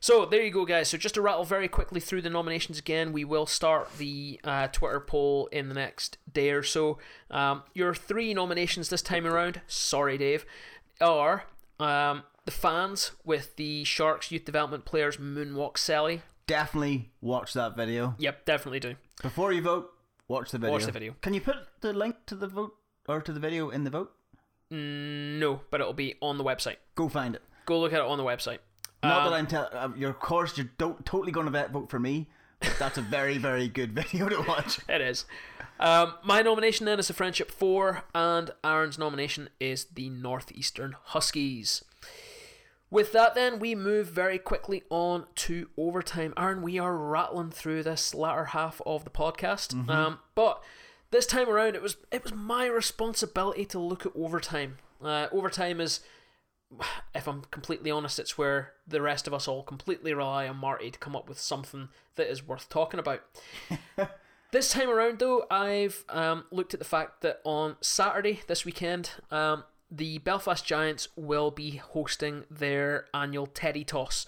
[SPEAKER 3] So there you go, guys. So just to rattle very quickly through the nominations again, we will start the uh, Twitter poll in the next day or so. Um, your three nominations this time around, sorry, Dave, are um, the fans with the Sharks youth development players Moonwalk Sally.
[SPEAKER 4] Definitely watch that video.
[SPEAKER 3] Yep, definitely do.
[SPEAKER 4] Before you vote, watch the video.
[SPEAKER 3] Watch the video.
[SPEAKER 4] Can you put the link to the vote or to the video in the vote?
[SPEAKER 3] Mm, no, but it'll be on the website.
[SPEAKER 4] Go find it.
[SPEAKER 3] Go look at it on the website.
[SPEAKER 4] Not
[SPEAKER 3] Um,
[SPEAKER 4] that I'm telling. You're, of course, you're don't, totally going to vote for me. That's a very, very good <laughs> video to watch.
[SPEAKER 3] It is. Um, my nomination then is the Friendship Four, and Aaron's nomination is the Northeastern Huskies. With that, then we move very quickly on to overtime. Aaron, we are rattling through this latter half of the podcast, um, but this time around, it was it was my responsibility to look at overtime. Uh, overtime is, if I'm completely honest, it's where the rest of us all completely rely on Marty to come up with something that is worth talking about. <laughs> This time around, though, I've um, looked at the fact that on Saturday this weekend, um, the Belfast Giants will be hosting their annual Teddy Toss.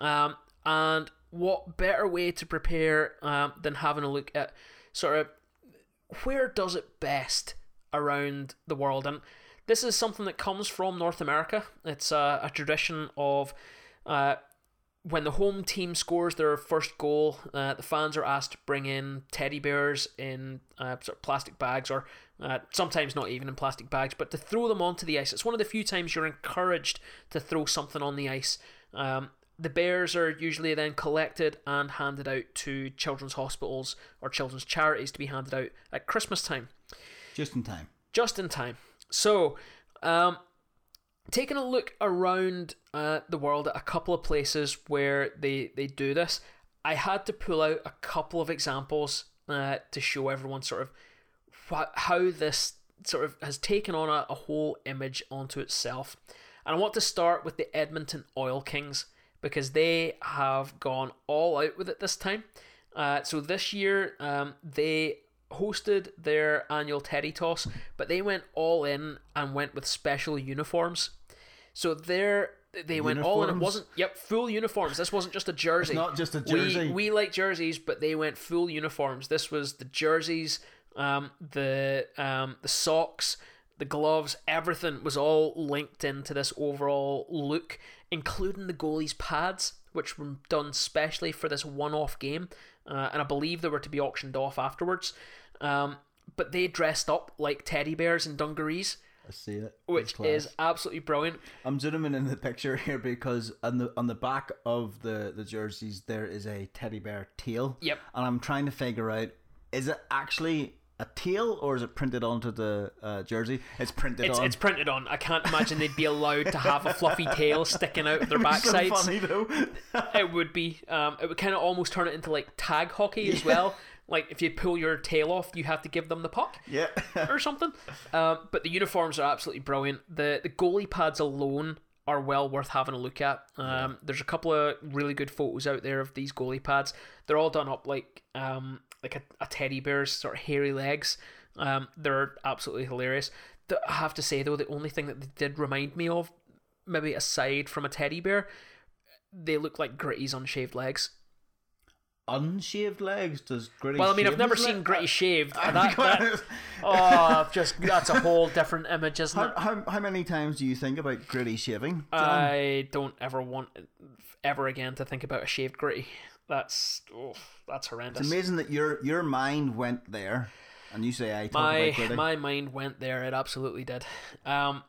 [SPEAKER 3] Um, and what better way to prepare um, than having a look at sort of where does it best around the world? And this is something that comes from North America. It's uh, a tradition of uh, when the home team scores their first goal, uh, the fans are asked to bring in teddy bears in uh, sort of plastic bags, or uh, sometimes not even in plastic bags, but to throw them onto the ice. It's one of the few times you're encouraged to throw something on the ice. Um, the bears are usually then collected and handed out to children's hospitals or children's charities to be handed out at Christmas time
[SPEAKER 4] Just in time.
[SPEAKER 3] just in time. So, um, taking a look around uh, the world at a couple of places where they, they do this, I had to pull out a couple of examples uh, to show everyone sort of what, how this sort of has taken on a, a whole image onto itself. And I want to start with the Edmonton Oil Kings because they have gone all out with it this time. Uh, so this year, um, they hosted their annual Teddy Toss, but they went all in and went with special uniforms. So they're they went all in. It wasn't yep full uniforms. This wasn't just a jersey.
[SPEAKER 4] not just a
[SPEAKER 3] We-
[SPEAKER 4] jersey.
[SPEAKER 3] We, like jerseys, but they went full uniforms. This was the jerseys, um, the um, the socks, the gloves. Everything was all linked into this overall look, including the goalies' pads, which were done specially for this one-off game, uh, and I believe they were to be auctioned off afterwards. Um, but they dressed up like teddy bears and dungarees,
[SPEAKER 4] I see it.
[SPEAKER 3] which is absolutely brilliant.
[SPEAKER 4] I'm zooming in the picture <laughs> here because on the on the back of the the jerseys there is a teddy bear tail.
[SPEAKER 3] Yep.
[SPEAKER 4] And I'm trying to figure out is it actually a tail or is it printed onto the uh, jersey? It's printed
[SPEAKER 3] It's,
[SPEAKER 4] on.
[SPEAKER 3] it's printed on. I can't imagine they'd be allowed to have a fluffy tail sticking out of their <laughs>
[SPEAKER 4] It's so funny though.
[SPEAKER 3] it would be. Um, it would kind of almost turn it into like tag hockey as well. Like if you pull your tail off, you have to give them the puck
[SPEAKER 4] yeah. <laughs>
[SPEAKER 3] or something. Um, but the uniforms are absolutely brilliant. The the goalie pads alone are well worth having a look at. Um, there's a couple of really good photos out there of these goalie pads. They're all done up like um, like a, a teddy bear's sort of hairy legs. Um, they're absolutely hilarious. The, I have to say though, the only thing that they did remind me of, maybe aside from a teddy bear, they look like Gritty's unshaved legs.
[SPEAKER 4] Unshaved legs? Does gritty?
[SPEAKER 3] Well, I mean, I've never seen
[SPEAKER 4] leg?
[SPEAKER 3] Gritty shaved.
[SPEAKER 4] I'm
[SPEAKER 3] That, that, oh, just that's a whole different image, isn't it?
[SPEAKER 4] How, how, how many times do you think about gritty shaving? John?
[SPEAKER 3] I don't ever want ever again to think about a shaved gritty. That's oh, that's horrendous.
[SPEAKER 4] it's amazing that your your mind went there, and you say I
[SPEAKER 3] my my mind went there. It absolutely did. Um,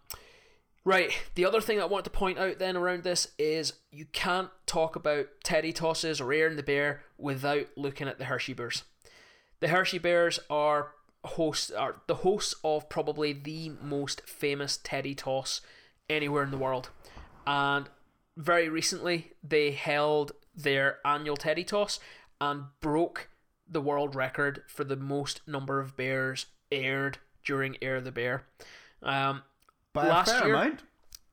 [SPEAKER 3] right. The other thing I want to point out then around this is you can't talk about Teddy tosses or Air and the Bear without looking at the Hershey Bears. The Hershey Bears are hosts are the hosts of probably the most famous Teddy toss anywhere in the world, and very recently they held their annual Teddy toss and broke the world record for the most number of bears aired during Air the Bear. Um,
[SPEAKER 4] By
[SPEAKER 3] last year-
[SPEAKER 4] amount.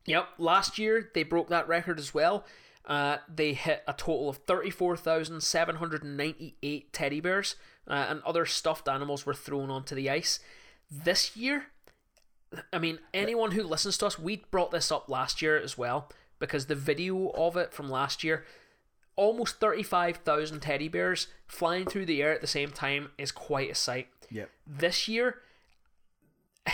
[SPEAKER 3] Yep, last year they broke that record as well. Uh, they hit a total of 34,798 teddy bears uh, and other stuffed animals were thrown onto the ice. This year, I mean, anyone who listens to us, we brought this up last year as well. because the video of it from last year, almost 35,000 teddy bears flying through the air at the same time is quite a sight.
[SPEAKER 4] Yep.
[SPEAKER 3] This year, <sighs>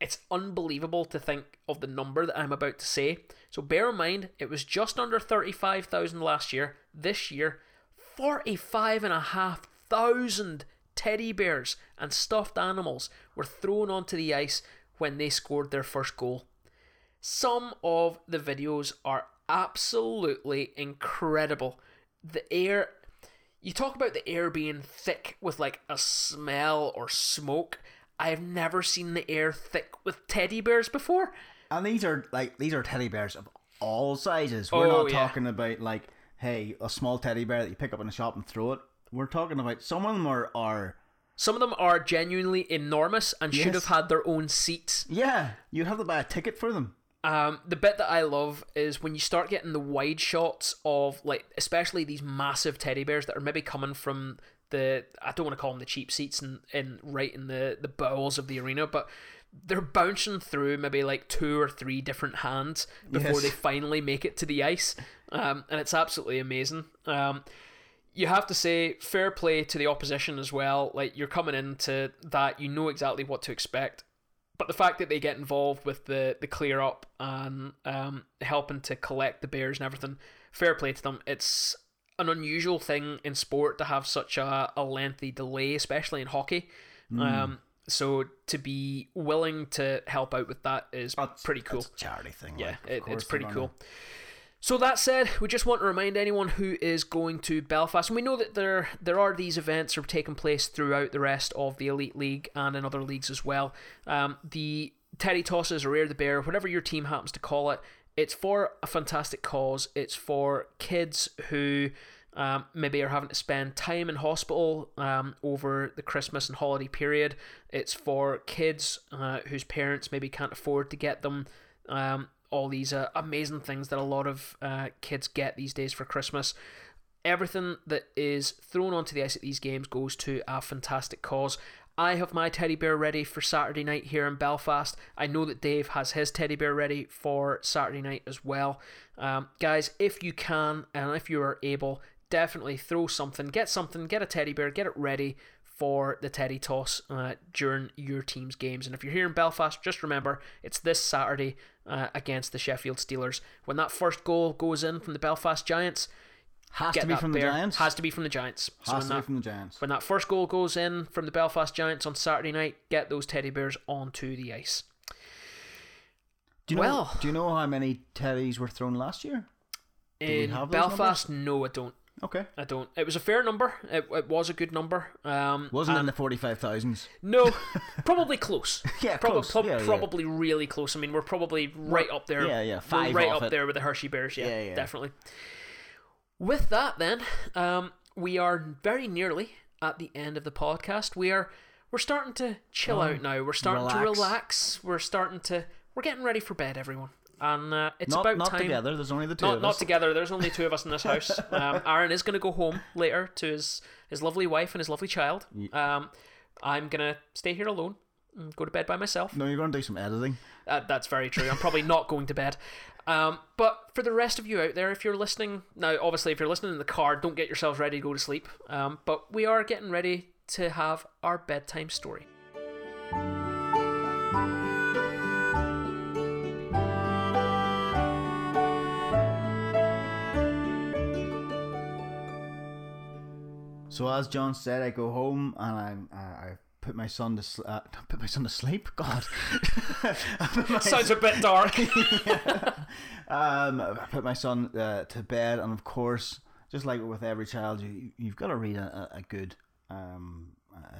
[SPEAKER 3] it's unbelievable to think of the number that I'm about to say. So bear in mind, it was just under 35,000 last year. This year, 45,500 teddy bears and stuffed animals were thrown onto the ice when they scored their first goal. Some of the videos are absolutely incredible. The air, you talk about the air being thick with like a smell or smoke. I've never seen the air thick with teddy bears before.
[SPEAKER 4] And these are like these are teddy bears of all sizes. We're
[SPEAKER 3] Oh,
[SPEAKER 4] not
[SPEAKER 3] yeah.
[SPEAKER 4] talking about like, hey, a small teddy bear that you pick up in a shop and throw it. We're talking about some of them are are
[SPEAKER 3] Some of them are genuinely enormous and should have had their own seats.
[SPEAKER 4] yeah. You'd have to buy a ticket for them.
[SPEAKER 3] Um, the bit that I love is when you start getting the wide shots of like, especially these massive teddy bears that are maybe coming from the I don't want to call them the cheap seats and in, right in the the bowels of the arena, but they're bouncing through maybe like two or three different hands before
[SPEAKER 4] Yes.
[SPEAKER 3] they finally make it to the ice, um, and it's absolutely amazing. Um, you have to say fair play to the opposition as well. Like you're coming into that, you know exactly what to expect. But the fact that they get involved with the the clear up and um, helping to collect the bears and everything, fair play to them. It's an unusual thing in sport to have such a, a lengthy delay, especially in hockey. Um, so to be willing to help out with that is pretty cool.
[SPEAKER 4] Charity thing.
[SPEAKER 3] Yeah,
[SPEAKER 4] like,
[SPEAKER 3] it, it's pretty cool. So that said, we just want to remind anyone who is going to Belfast, and we know that there there are these events are taking place throughout the rest of the Elite League and in other leagues as well. Um, the Teddy Tosses or Air the Bear, whatever your team happens to call it, it's for a fantastic cause. It's for kids who um, maybe are having to spend time in hospital um, over the Christmas and holiday period. It's for kids uh, whose parents maybe can't afford to get them um, all these uh, amazing things that a lot of uh, kids get these days for Christmas. Everything that is thrown onto the ice at these games goes to a fantastic cause. I have my teddy bear ready for Saturday night here in Belfast. I know that Dave has his teddy bear ready for Saturday night as well. Um, guys, if you can and if you are able, definitely throw something, get something, get a teddy bear, get it ready for the teddy toss uh, during your team's games. And if you're here in Belfast, just remember it's this Saturday uh, against the Sheffield Steelers. When that first goal goes in from the Belfast Giants,
[SPEAKER 4] Has to be from
[SPEAKER 3] bear.
[SPEAKER 4] the Giants.
[SPEAKER 3] Has to be from the Giants.
[SPEAKER 4] Has
[SPEAKER 3] when
[SPEAKER 4] to be
[SPEAKER 3] that,
[SPEAKER 4] from the Giants.
[SPEAKER 3] when that first goal goes in from the Belfast Giants on Saturday night, get those teddy bears onto the ice.
[SPEAKER 4] Do you know, do you know how many teddies were thrown last year? we
[SPEAKER 3] In Belfast, no, I don't.
[SPEAKER 4] Okay.
[SPEAKER 3] I don't. It was a fair number. It, it was a good number. Um,
[SPEAKER 4] Wasn't in the forty five thousands.
[SPEAKER 3] No, <laughs> probably close. <laughs>
[SPEAKER 4] Yeah,
[SPEAKER 3] Prob-
[SPEAKER 4] close.
[SPEAKER 3] prob-
[SPEAKER 4] Yeah, yeah.
[SPEAKER 3] probably really close. I mean, we're probably right up there.
[SPEAKER 4] yeah, yeah,
[SPEAKER 3] We're
[SPEAKER 4] five
[SPEAKER 3] right
[SPEAKER 4] off
[SPEAKER 3] up
[SPEAKER 4] it.
[SPEAKER 3] there with the Hershey Bears. Yeah,
[SPEAKER 4] Yeah, yeah.
[SPEAKER 3] definitely. With that, then, um, we are very nearly at the end of the podcast. We are we're starting to chill out now. We're starting to
[SPEAKER 4] relax.
[SPEAKER 3] relax. We're starting to we're getting ready for bed, everyone. And uh, it's
[SPEAKER 4] Not
[SPEAKER 3] about
[SPEAKER 4] not
[SPEAKER 3] time.
[SPEAKER 4] together. There's only the two
[SPEAKER 3] Not, not together. There's only two of us in this house. <laughs> Um, Aaron is going to go home later to his, his lovely wife and his lovely child. Um, I'm going to stay here alone and go to bed by myself.
[SPEAKER 4] no, you're going to do some editing.
[SPEAKER 3] Uh, that's very true. I'm probably not going to bed. Um, but for the rest of you out there, if you're listening, now obviously if you're listening in the car, don't get yourselves ready to go to sleep. Um, but we are getting ready to have our bedtime story.
[SPEAKER 4] So as John said, I go home and I'm, I, I put my son to sl- uh, <laughs> put my son to sleep. God, <laughs> my,
[SPEAKER 3] Sounds a bit <laughs> dark.
[SPEAKER 4] um, I put my son uh, to bed, and of course, just like with every child, you you've got to read a, a good um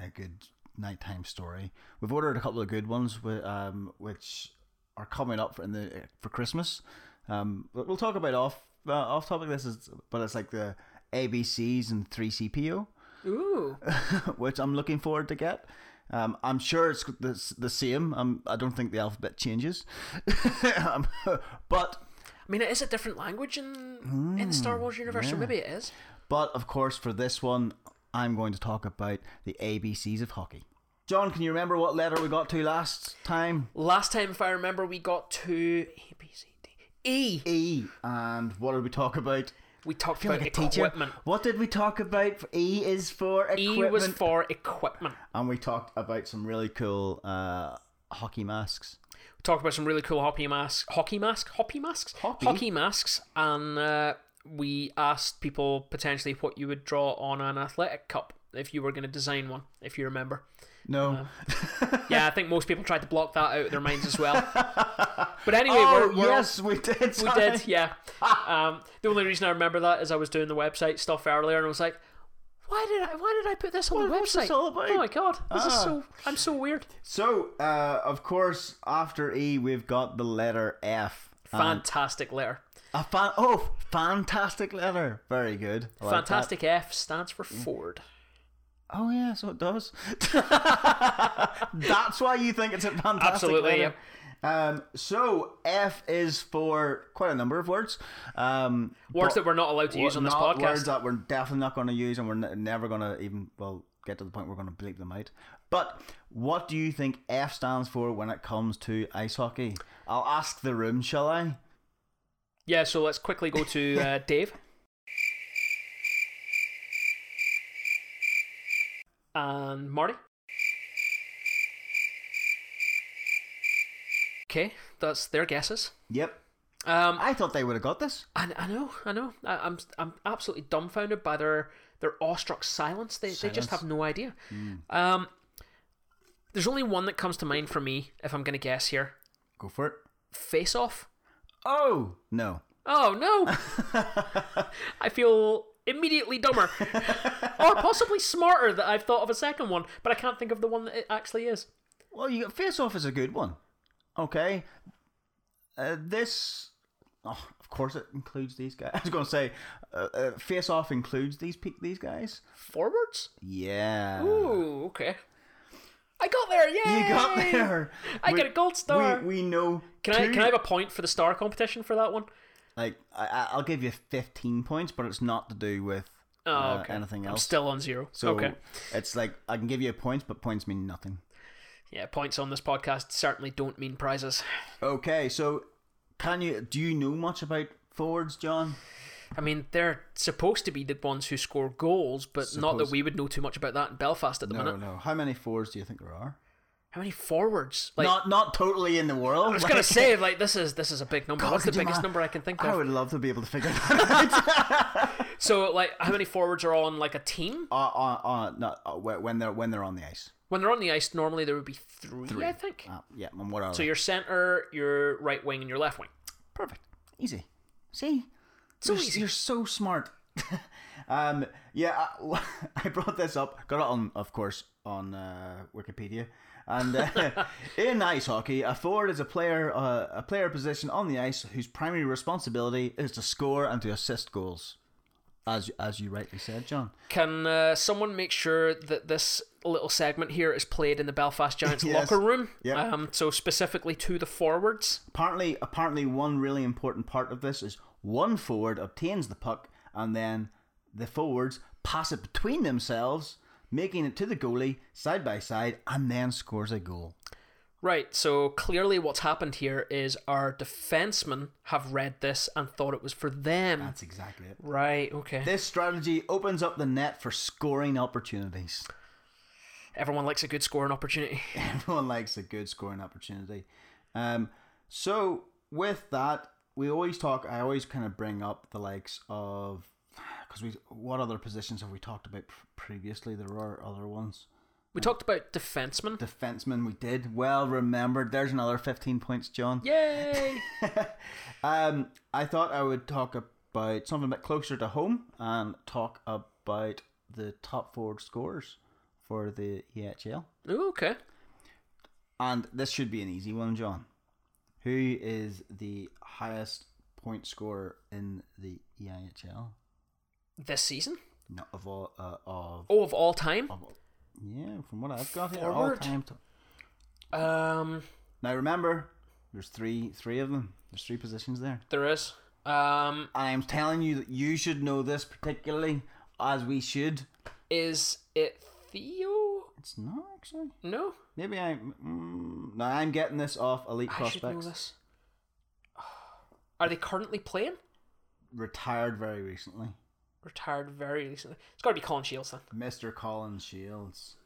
[SPEAKER 4] a good nighttime story. We've ordered a couple of good ones, wi- um, which are coming up for in the for Christmas. Um, we'll talk about off uh, off topic. This is, but it's like the ABCs and three CPO.
[SPEAKER 3] Ooh. <laughs>
[SPEAKER 4] which I'm looking forward to get. Um, I'm sure it's the, the same. Um, I don't think the alphabet changes, <laughs> um, but
[SPEAKER 3] I mean, it is a different language in in the Star Wars universe, so
[SPEAKER 4] yeah.
[SPEAKER 3] maybe it is.
[SPEAKER 4] but of course for this one, I'm going to talk about the ABCs of hockey. John, can you remember what letter we got to last time?
[SPEAKER 3] Last time, if I remember, we got to A B C D E.
[SPEAKER 4] E. And what did we talk about?
[SPEAKER 3] We talked
[SPEAKER 4] feel
[SPEAKER 3] about
[SPEAKER 4] like a teacher.
[SPEAKER 3] equipment.
[SPEAKER 4] What did we talk about? E is for equipment.
[SPEAKER 3] E
[SPEAKER 4] equipment.
[SPEAKER 3] was for equipment.
[SPEAKER 4] and we talked about some really cool uh, hockey masks.
[SPEAKER 3] We talked about some really cool hockey masks. Hockey mask? Hockey masks?
[SPEAKER 4] Hockey?
[SPEAKER 3] masks. And uh, we asked people potentially what you would draw on an athletic cup if you were going to design one, if you remember.
[SPEAKER 4] No.
[SPEAKER 3] Yeah, I think most people tried to block that out of their minds as well. <laughs> But anyway,
[SPEAKER 4] oh,
[SPEAKER 3] we're, we're
[SPEAKER 4] yes, we did.
[SPEAKER 3] We did, yeah. Um, the only reason I remember that is I was doing the website stuff earlier, and I was like, "Why did I? Why did I put this on the
[SPEAKER 4] What- what's
[SPEAKER 3] website?
[SPEAKER 4] all?
[SPEAKER 3] Oh my god, this is
[SPEAKER 4] Ah.
[SPEAKER 3] so. I'm so weird.
[SPEAKER 4] So, uh, of course, after E, we've got the letter F.
[SPEAKER 3] Fantastic letter.
[SPEAKER 4] a fan- oh, fantastic letter. Very good. I like that.
[SPEAKER 3] Fantastic F stands for Ford.
[SPEAKER 4] Oh yeah, so it does. <laughs> That's why you think it's a fantastic
[SPEAKER 3] Absolutely.
[SPEAKER 4] Um, so F is for quite a number of words. Um,
[SPEAKER 3] Words that we're not allowed to use on this podcast.
[SPEAKER 4] Words that we're definitely not going to use, and we're ne- never going to even well get to the point we're going to bleep them out. But what do you think F stands for when it comes to ice hockey? I'll ask the room, shall I?
[SPEAKER 3] Yeah, so let's quickly go to uh, <laughs> Dave. And Marty. Okay, that's their guesses.
[SPEAKER 4] Yep.
[SPEAKER 3] Um,
[SPEAKER 4] I thought they would have got this.
[SPEAKER 3] I, I know, I know. I, I'm I'm absolutely dumbfounded by their their awestruck silence. They they just have no idea. Um, there's only one that comes to mind for me if I'm gonna guess here.
[SPEAKER 4] Go for it.
[SPEAKER 3] Face off.
[SPEAKER 4] Oh no.
[SPEAKER 3] Oh no! <laughs> I feel immediately dumber, <laughs> or possibly smarter that I've thought of a second one, but I can't think of the one that it actually is.
[SPEAKER 4] Well, you got face off is a good one. Okay. Uh, this, oh, of course, it includes these guys. <laughs> I was going to say, uh, uh, face off includes these pe- these guys.
[SPEAKER 3] Forwards.
[SPEAKER 4] Yeah.
[SPEAKER 3] Ooh, okay. I got there! Yay!
[SPEAKER 4] You got there.
[SPEAKER 3] I
[SPEAKER 4] We-
[SPEAKER 3] get a gold star.
[SPEAKER 4] We, we know.
[SPEAKER 3] Can I can I have a point for the star competition for that one?
[SPEAKER 4] Like? I, I- I'll give you fifteen points, but it's not to do with
[SPEAKER 3] Oh,
[SPEAKER 4] uh,
[SPEAKER 3] okay.
[SPEAKER 4] anything
[SPEAKER 3] I'm
[SPEAKER 4] else.
[SPEAKER 3] still on zero.
[SPEAKER 4] so
[SPEAKER 3] okay.
[SPEAKER 4] it's like I can give you points, but points mean nothing.
[SPEAKER 3] Yeah, points on this podcast certainly don't mean prizes.
[SPEAKER 4] Okay, so can you do you know much about forwards, John?
[SPEAKER 3] I mean, they're supposed to be the ones who score goals, but not that we would know too much about that in Belfast at the moment.
[SPEAKER 4] No,
[SPEAKER 3] minute.
[SPEAKER 4] no. How many forwards do you think there are?
[SPEAKER 3] How many forwards? Like,
[SPEAKER 4] not not totally in the world.
[SPEAKER 3] I was gonna <laughs> say, like, this is this is a big number.
[SPEAKER 4] God,
[SPEAKER 3] What's the biggest number I can think of?
[SPEAKER 4] I would love to be able to figure that <laughs> out.
[SPEAKER 3] So, like, how many forwards are on like a team?
[SPEAKER 4] uh, uh, uh, no, uh, when they're when they're on the ice.
[SPEAKER 3] When they're on the ice, normally there would be three, I think.
[SPEAKER 4] Uh, yeah, and what are
[SPEAKER 3] So
[SPEAKER 4] they?
[SPEAKER 3] your center, your right wing, and your left wing.
[SPEAKER 4] Perfect, easy. See,
[SPEAKER 3] So
[SPEAKER 4] you're,
[SPEAKER 3] easy.
[SPEAKER 4] you're so smart. <laughs> um, yeah, I, I brought this up. Got it on, of course, on uh, Wikipedia. And uh, <laughs> in ice hockey, a forward is a player, uh, a player position on the ice whose primary responsibility is to score and to assist goals. As as you rightly said, John.
[SPEAKER 3] Can uh, someone make sure that this little segment here is played in the Belfast Giants <laughs>
[SPEAKER 4] Yes.
[SPEAKER 3] locker room?
[SPEAKER 4] Yep.
[SPEAKER 3] Um, so specifically to the forwards.
[SPEAKER 4] Apparently, apparently, one really important part of this is one forward obtains the puck, and then the forwards pass it between themselves, making it to the goalie side by side, and then scores a goal.
[SPEAKER 3] Right. So clearly, what's happened here is our defensemen have read this and thought it was for them.
[SPEAKER 4] That's exactly it.
[SPEAKER 3] Right. Okay.
[SPEAKER 4] This strategy opens up the net for scoring opportunities.
[SPEAKER 3] Everyone likes a good scoring opportunity. <laughs>
[SPEAKER 4] Everyone likes a good scoring opportunity. Um, so with that, we always talk. I always kind of bring up the likes of because we. What other positions have we talked about pr- previously? There are other ones.
[SPEAKER 3] We talked about defensemen.
[SPEAKER 4] Defenseman, we did well remembered. There's another fifteen points, John.
[SPEAKER 3] Yay! <laughs>
[SPEAKER 4] Um, I thought I would talk about something a bit closer to home and talk about the top forward scorers for the EHL.
[SPEAKER 3] Ooh, okay.
[SPEAKER 4] And this should be an easy one, John. Who is the highest point scorer in the E EIHL?
[SPEAKER 3] This season?
[SPEAKER 4] No, of all uh, of,
[SPEAKER 3] Oh, of all time?
[SPEAKER 4] of yeah, from what I've got here, all time. To,
[SPEAKER 3] Um,
[SPEAKER 4] now remember, there's three three of them. There's three positions there.
[SPEAKER 3] there is. Um,
[SPEAKER 4] I am telling you that you should know this particularly, as we should.
[SPEAKER 3] is it Theo?
[SPEAKER 4] It's not actually.
[SPEAKER 3] No,
[SPEAKER 4] Maybe I. Mm, no, I'm getting this off Elite
[SPEAKER 3] I should know this. <sighs> Are they currently playing?
[SPEAKER 4] Retired very recently.
[SPEAKER 3] Retired very recently. It's got to be Colin Shields then.
[SPEAKER 4] Mr. Colin Shields.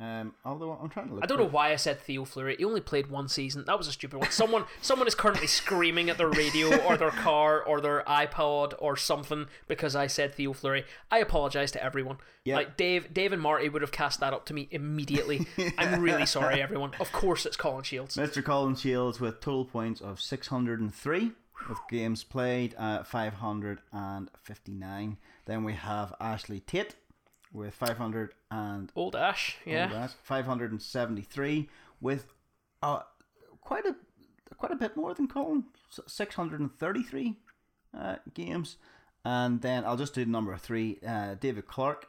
[SPEAKER 4] Um, although I'm trying to look.
[SPEAKER 3] I don't know why I said Theo Fleury. He only played one season. That was a stupid one. Someone, <laughs> someone is currently screaming at their radio or their car or their iPod or something because I said Theo Fleury. I apologize to everyone.
[SPEAKER 4] Yeah.
[SPEAKER 3] Like Dave, Dave and Marty would have cast that up to me immediately. I'm really sorry, <laughs> everyone. Of course, it's Colin Shields.
[SPEAKER 4] Mr. Colin Shields with total points of 603 with games played at 559. Then we have Ashley Tait with 500 and
[SPEAKER 3] Old Ash, yeah.
[SPEAKER 4] Oh, that's 573 with uh, quite a quite a bit more than Colin, 633 uh, games. And then I'll just do number three, uh, David Clarke,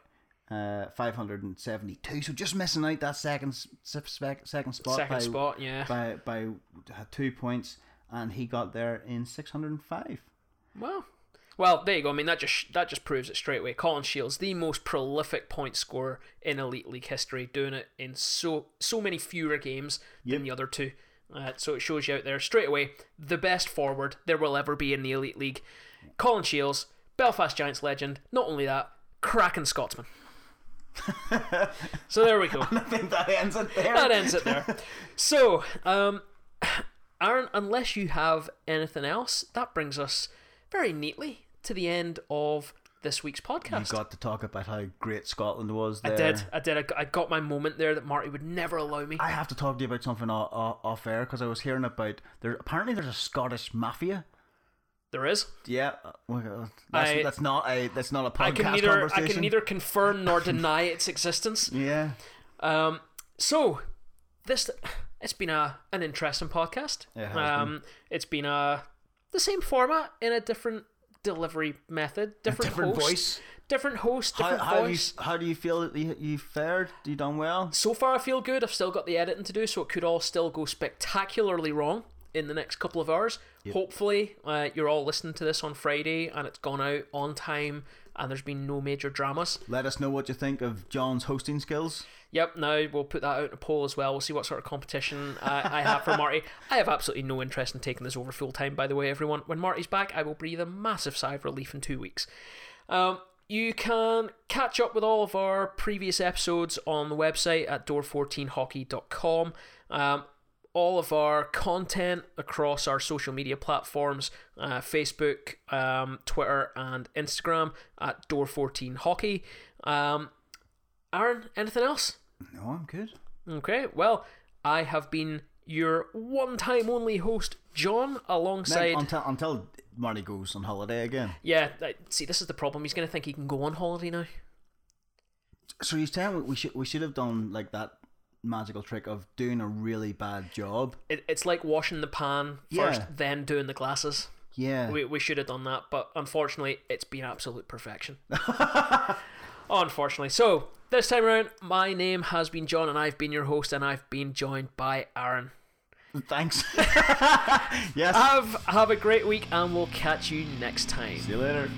[SPEAKER 4] uh, 572. So just missing out that second second spot
[SPEAKER 3] Second
[SPEAKER 4] by,
[SPEAKER 3] spot, yeah.
[SPEAKER 4] by by uh, two points, and he got there in 605.
[SPEAKER 3] Well, well, there you go. I mean, that just that just proves it straight away. Colin Shields, the most prolific point scorer in Elite League history, doing it in so so many fewer games than the other two. Uh, so it shows you out there straight away the best forward there will ever be in the Elite League. Colin Shields, Belfast Giants legend. Not only that, cracking Scotsman. <laughs> so there we go. <laughs>
[SPEAKER 4] I think that ends it there.
[SPEAKER 3] that ends it there. <laughs> So, um, Aaron, unless you have anything else, that brings us very neatly to the end of this week's podcast.
[SPEAKER 4] You got to talk about how great Scotland was. There.
[SPEAKER 3] I did, I did. I got, my moment there that Marty would never allow me.
[SPEAKER 4] I have to talk to you about something off, air because I was hearing about there. Apparently, there's a Scottish mafia.
[SPEAKER 3] There is.
[SPEAKER 4] Yeah, uh, that's,
[SPEAKER 3] I-
[SPEAKER 4] that's not a that's not a podcast
[SPEAKER 3] I can neither. I can neither confirm nor <laughs> deny its existence.
[SPEAKER 4] Yeah,
[SPEAKER 3] Um, so this it's been a an interesting podcast.
[SPEAKER 4] It
[SPEAKER 3] um, it's been a the same format in a different delivery method, different,
[SPEAKER 4] different
[SPEAKER 3] host,
[SPEAKER 4] voice.
[SPEAKER 3] different host,
[SPEAKER 4] How,
[SPEAKER 3] different
[SPEAKER 4] how, do you,
[SPEAKER 3] voice.
[SPEAKER 4] how do you feel that you, you fared? You done well?
[SPEAKER 3] So far, I feel good. I've still got the editing to do, so it could all still go spectacularly wrong in the next couple of hours. Hopefully, uh, you're all listening to this on Friday and it's gone out on time and there's been no major dramas.
[SPEAKER 4] Let us know what you think of John's hosting skills.
[SPEAKER 3] Yep, now we'll put that out in a poll as well. We'll see what sort of competition uh, I have for Marty. I have absolutely no interest in taking this over full time, by the way, everyone. When Marty's back, I will breathe a massive sigh of relief in two weeks. Um, you can catch up with all of our previous episodes on the website at door14hockey.com. Um, all of our content across our social media platforms uh, Facebook, um, Twitter, and Instagram at door14hockey. Um, Aaron, anything else?
[SPEAKER 4] No, I'm good.
[SPEAKER 3] Okay, well, I have been your one time only host, John, alongside.
[SPEAKER 4] until until Marty goes on holiday again.
[SPEAKER 3] yeah, uh, see, this is the problem. He's going to think he can go on holiday now.
[SPEAKER 4] So you're saying we should we should have done like that magical trick of doing a really bad job?
[SPEAKER 3] It, it's like washing the pan first,
[SPEAKER 4] Yeah.
[SPEAKER 3] then doing the glasses.
[SPEAKER 4] Yeah.
[SPEAKER 3] We, we should have done that, but unfortunately, it's been absolute perfection. <laughs> unfortunately. So, this time around, my name has been John, and I've been your host, and I've been joined by Aaron.
[SPEAKER 4] Thanks. <laughs> yes.
[SPEAKER 3] Have, have a great week, and we'll catch you next time.
[SPEAKER 4] See you later.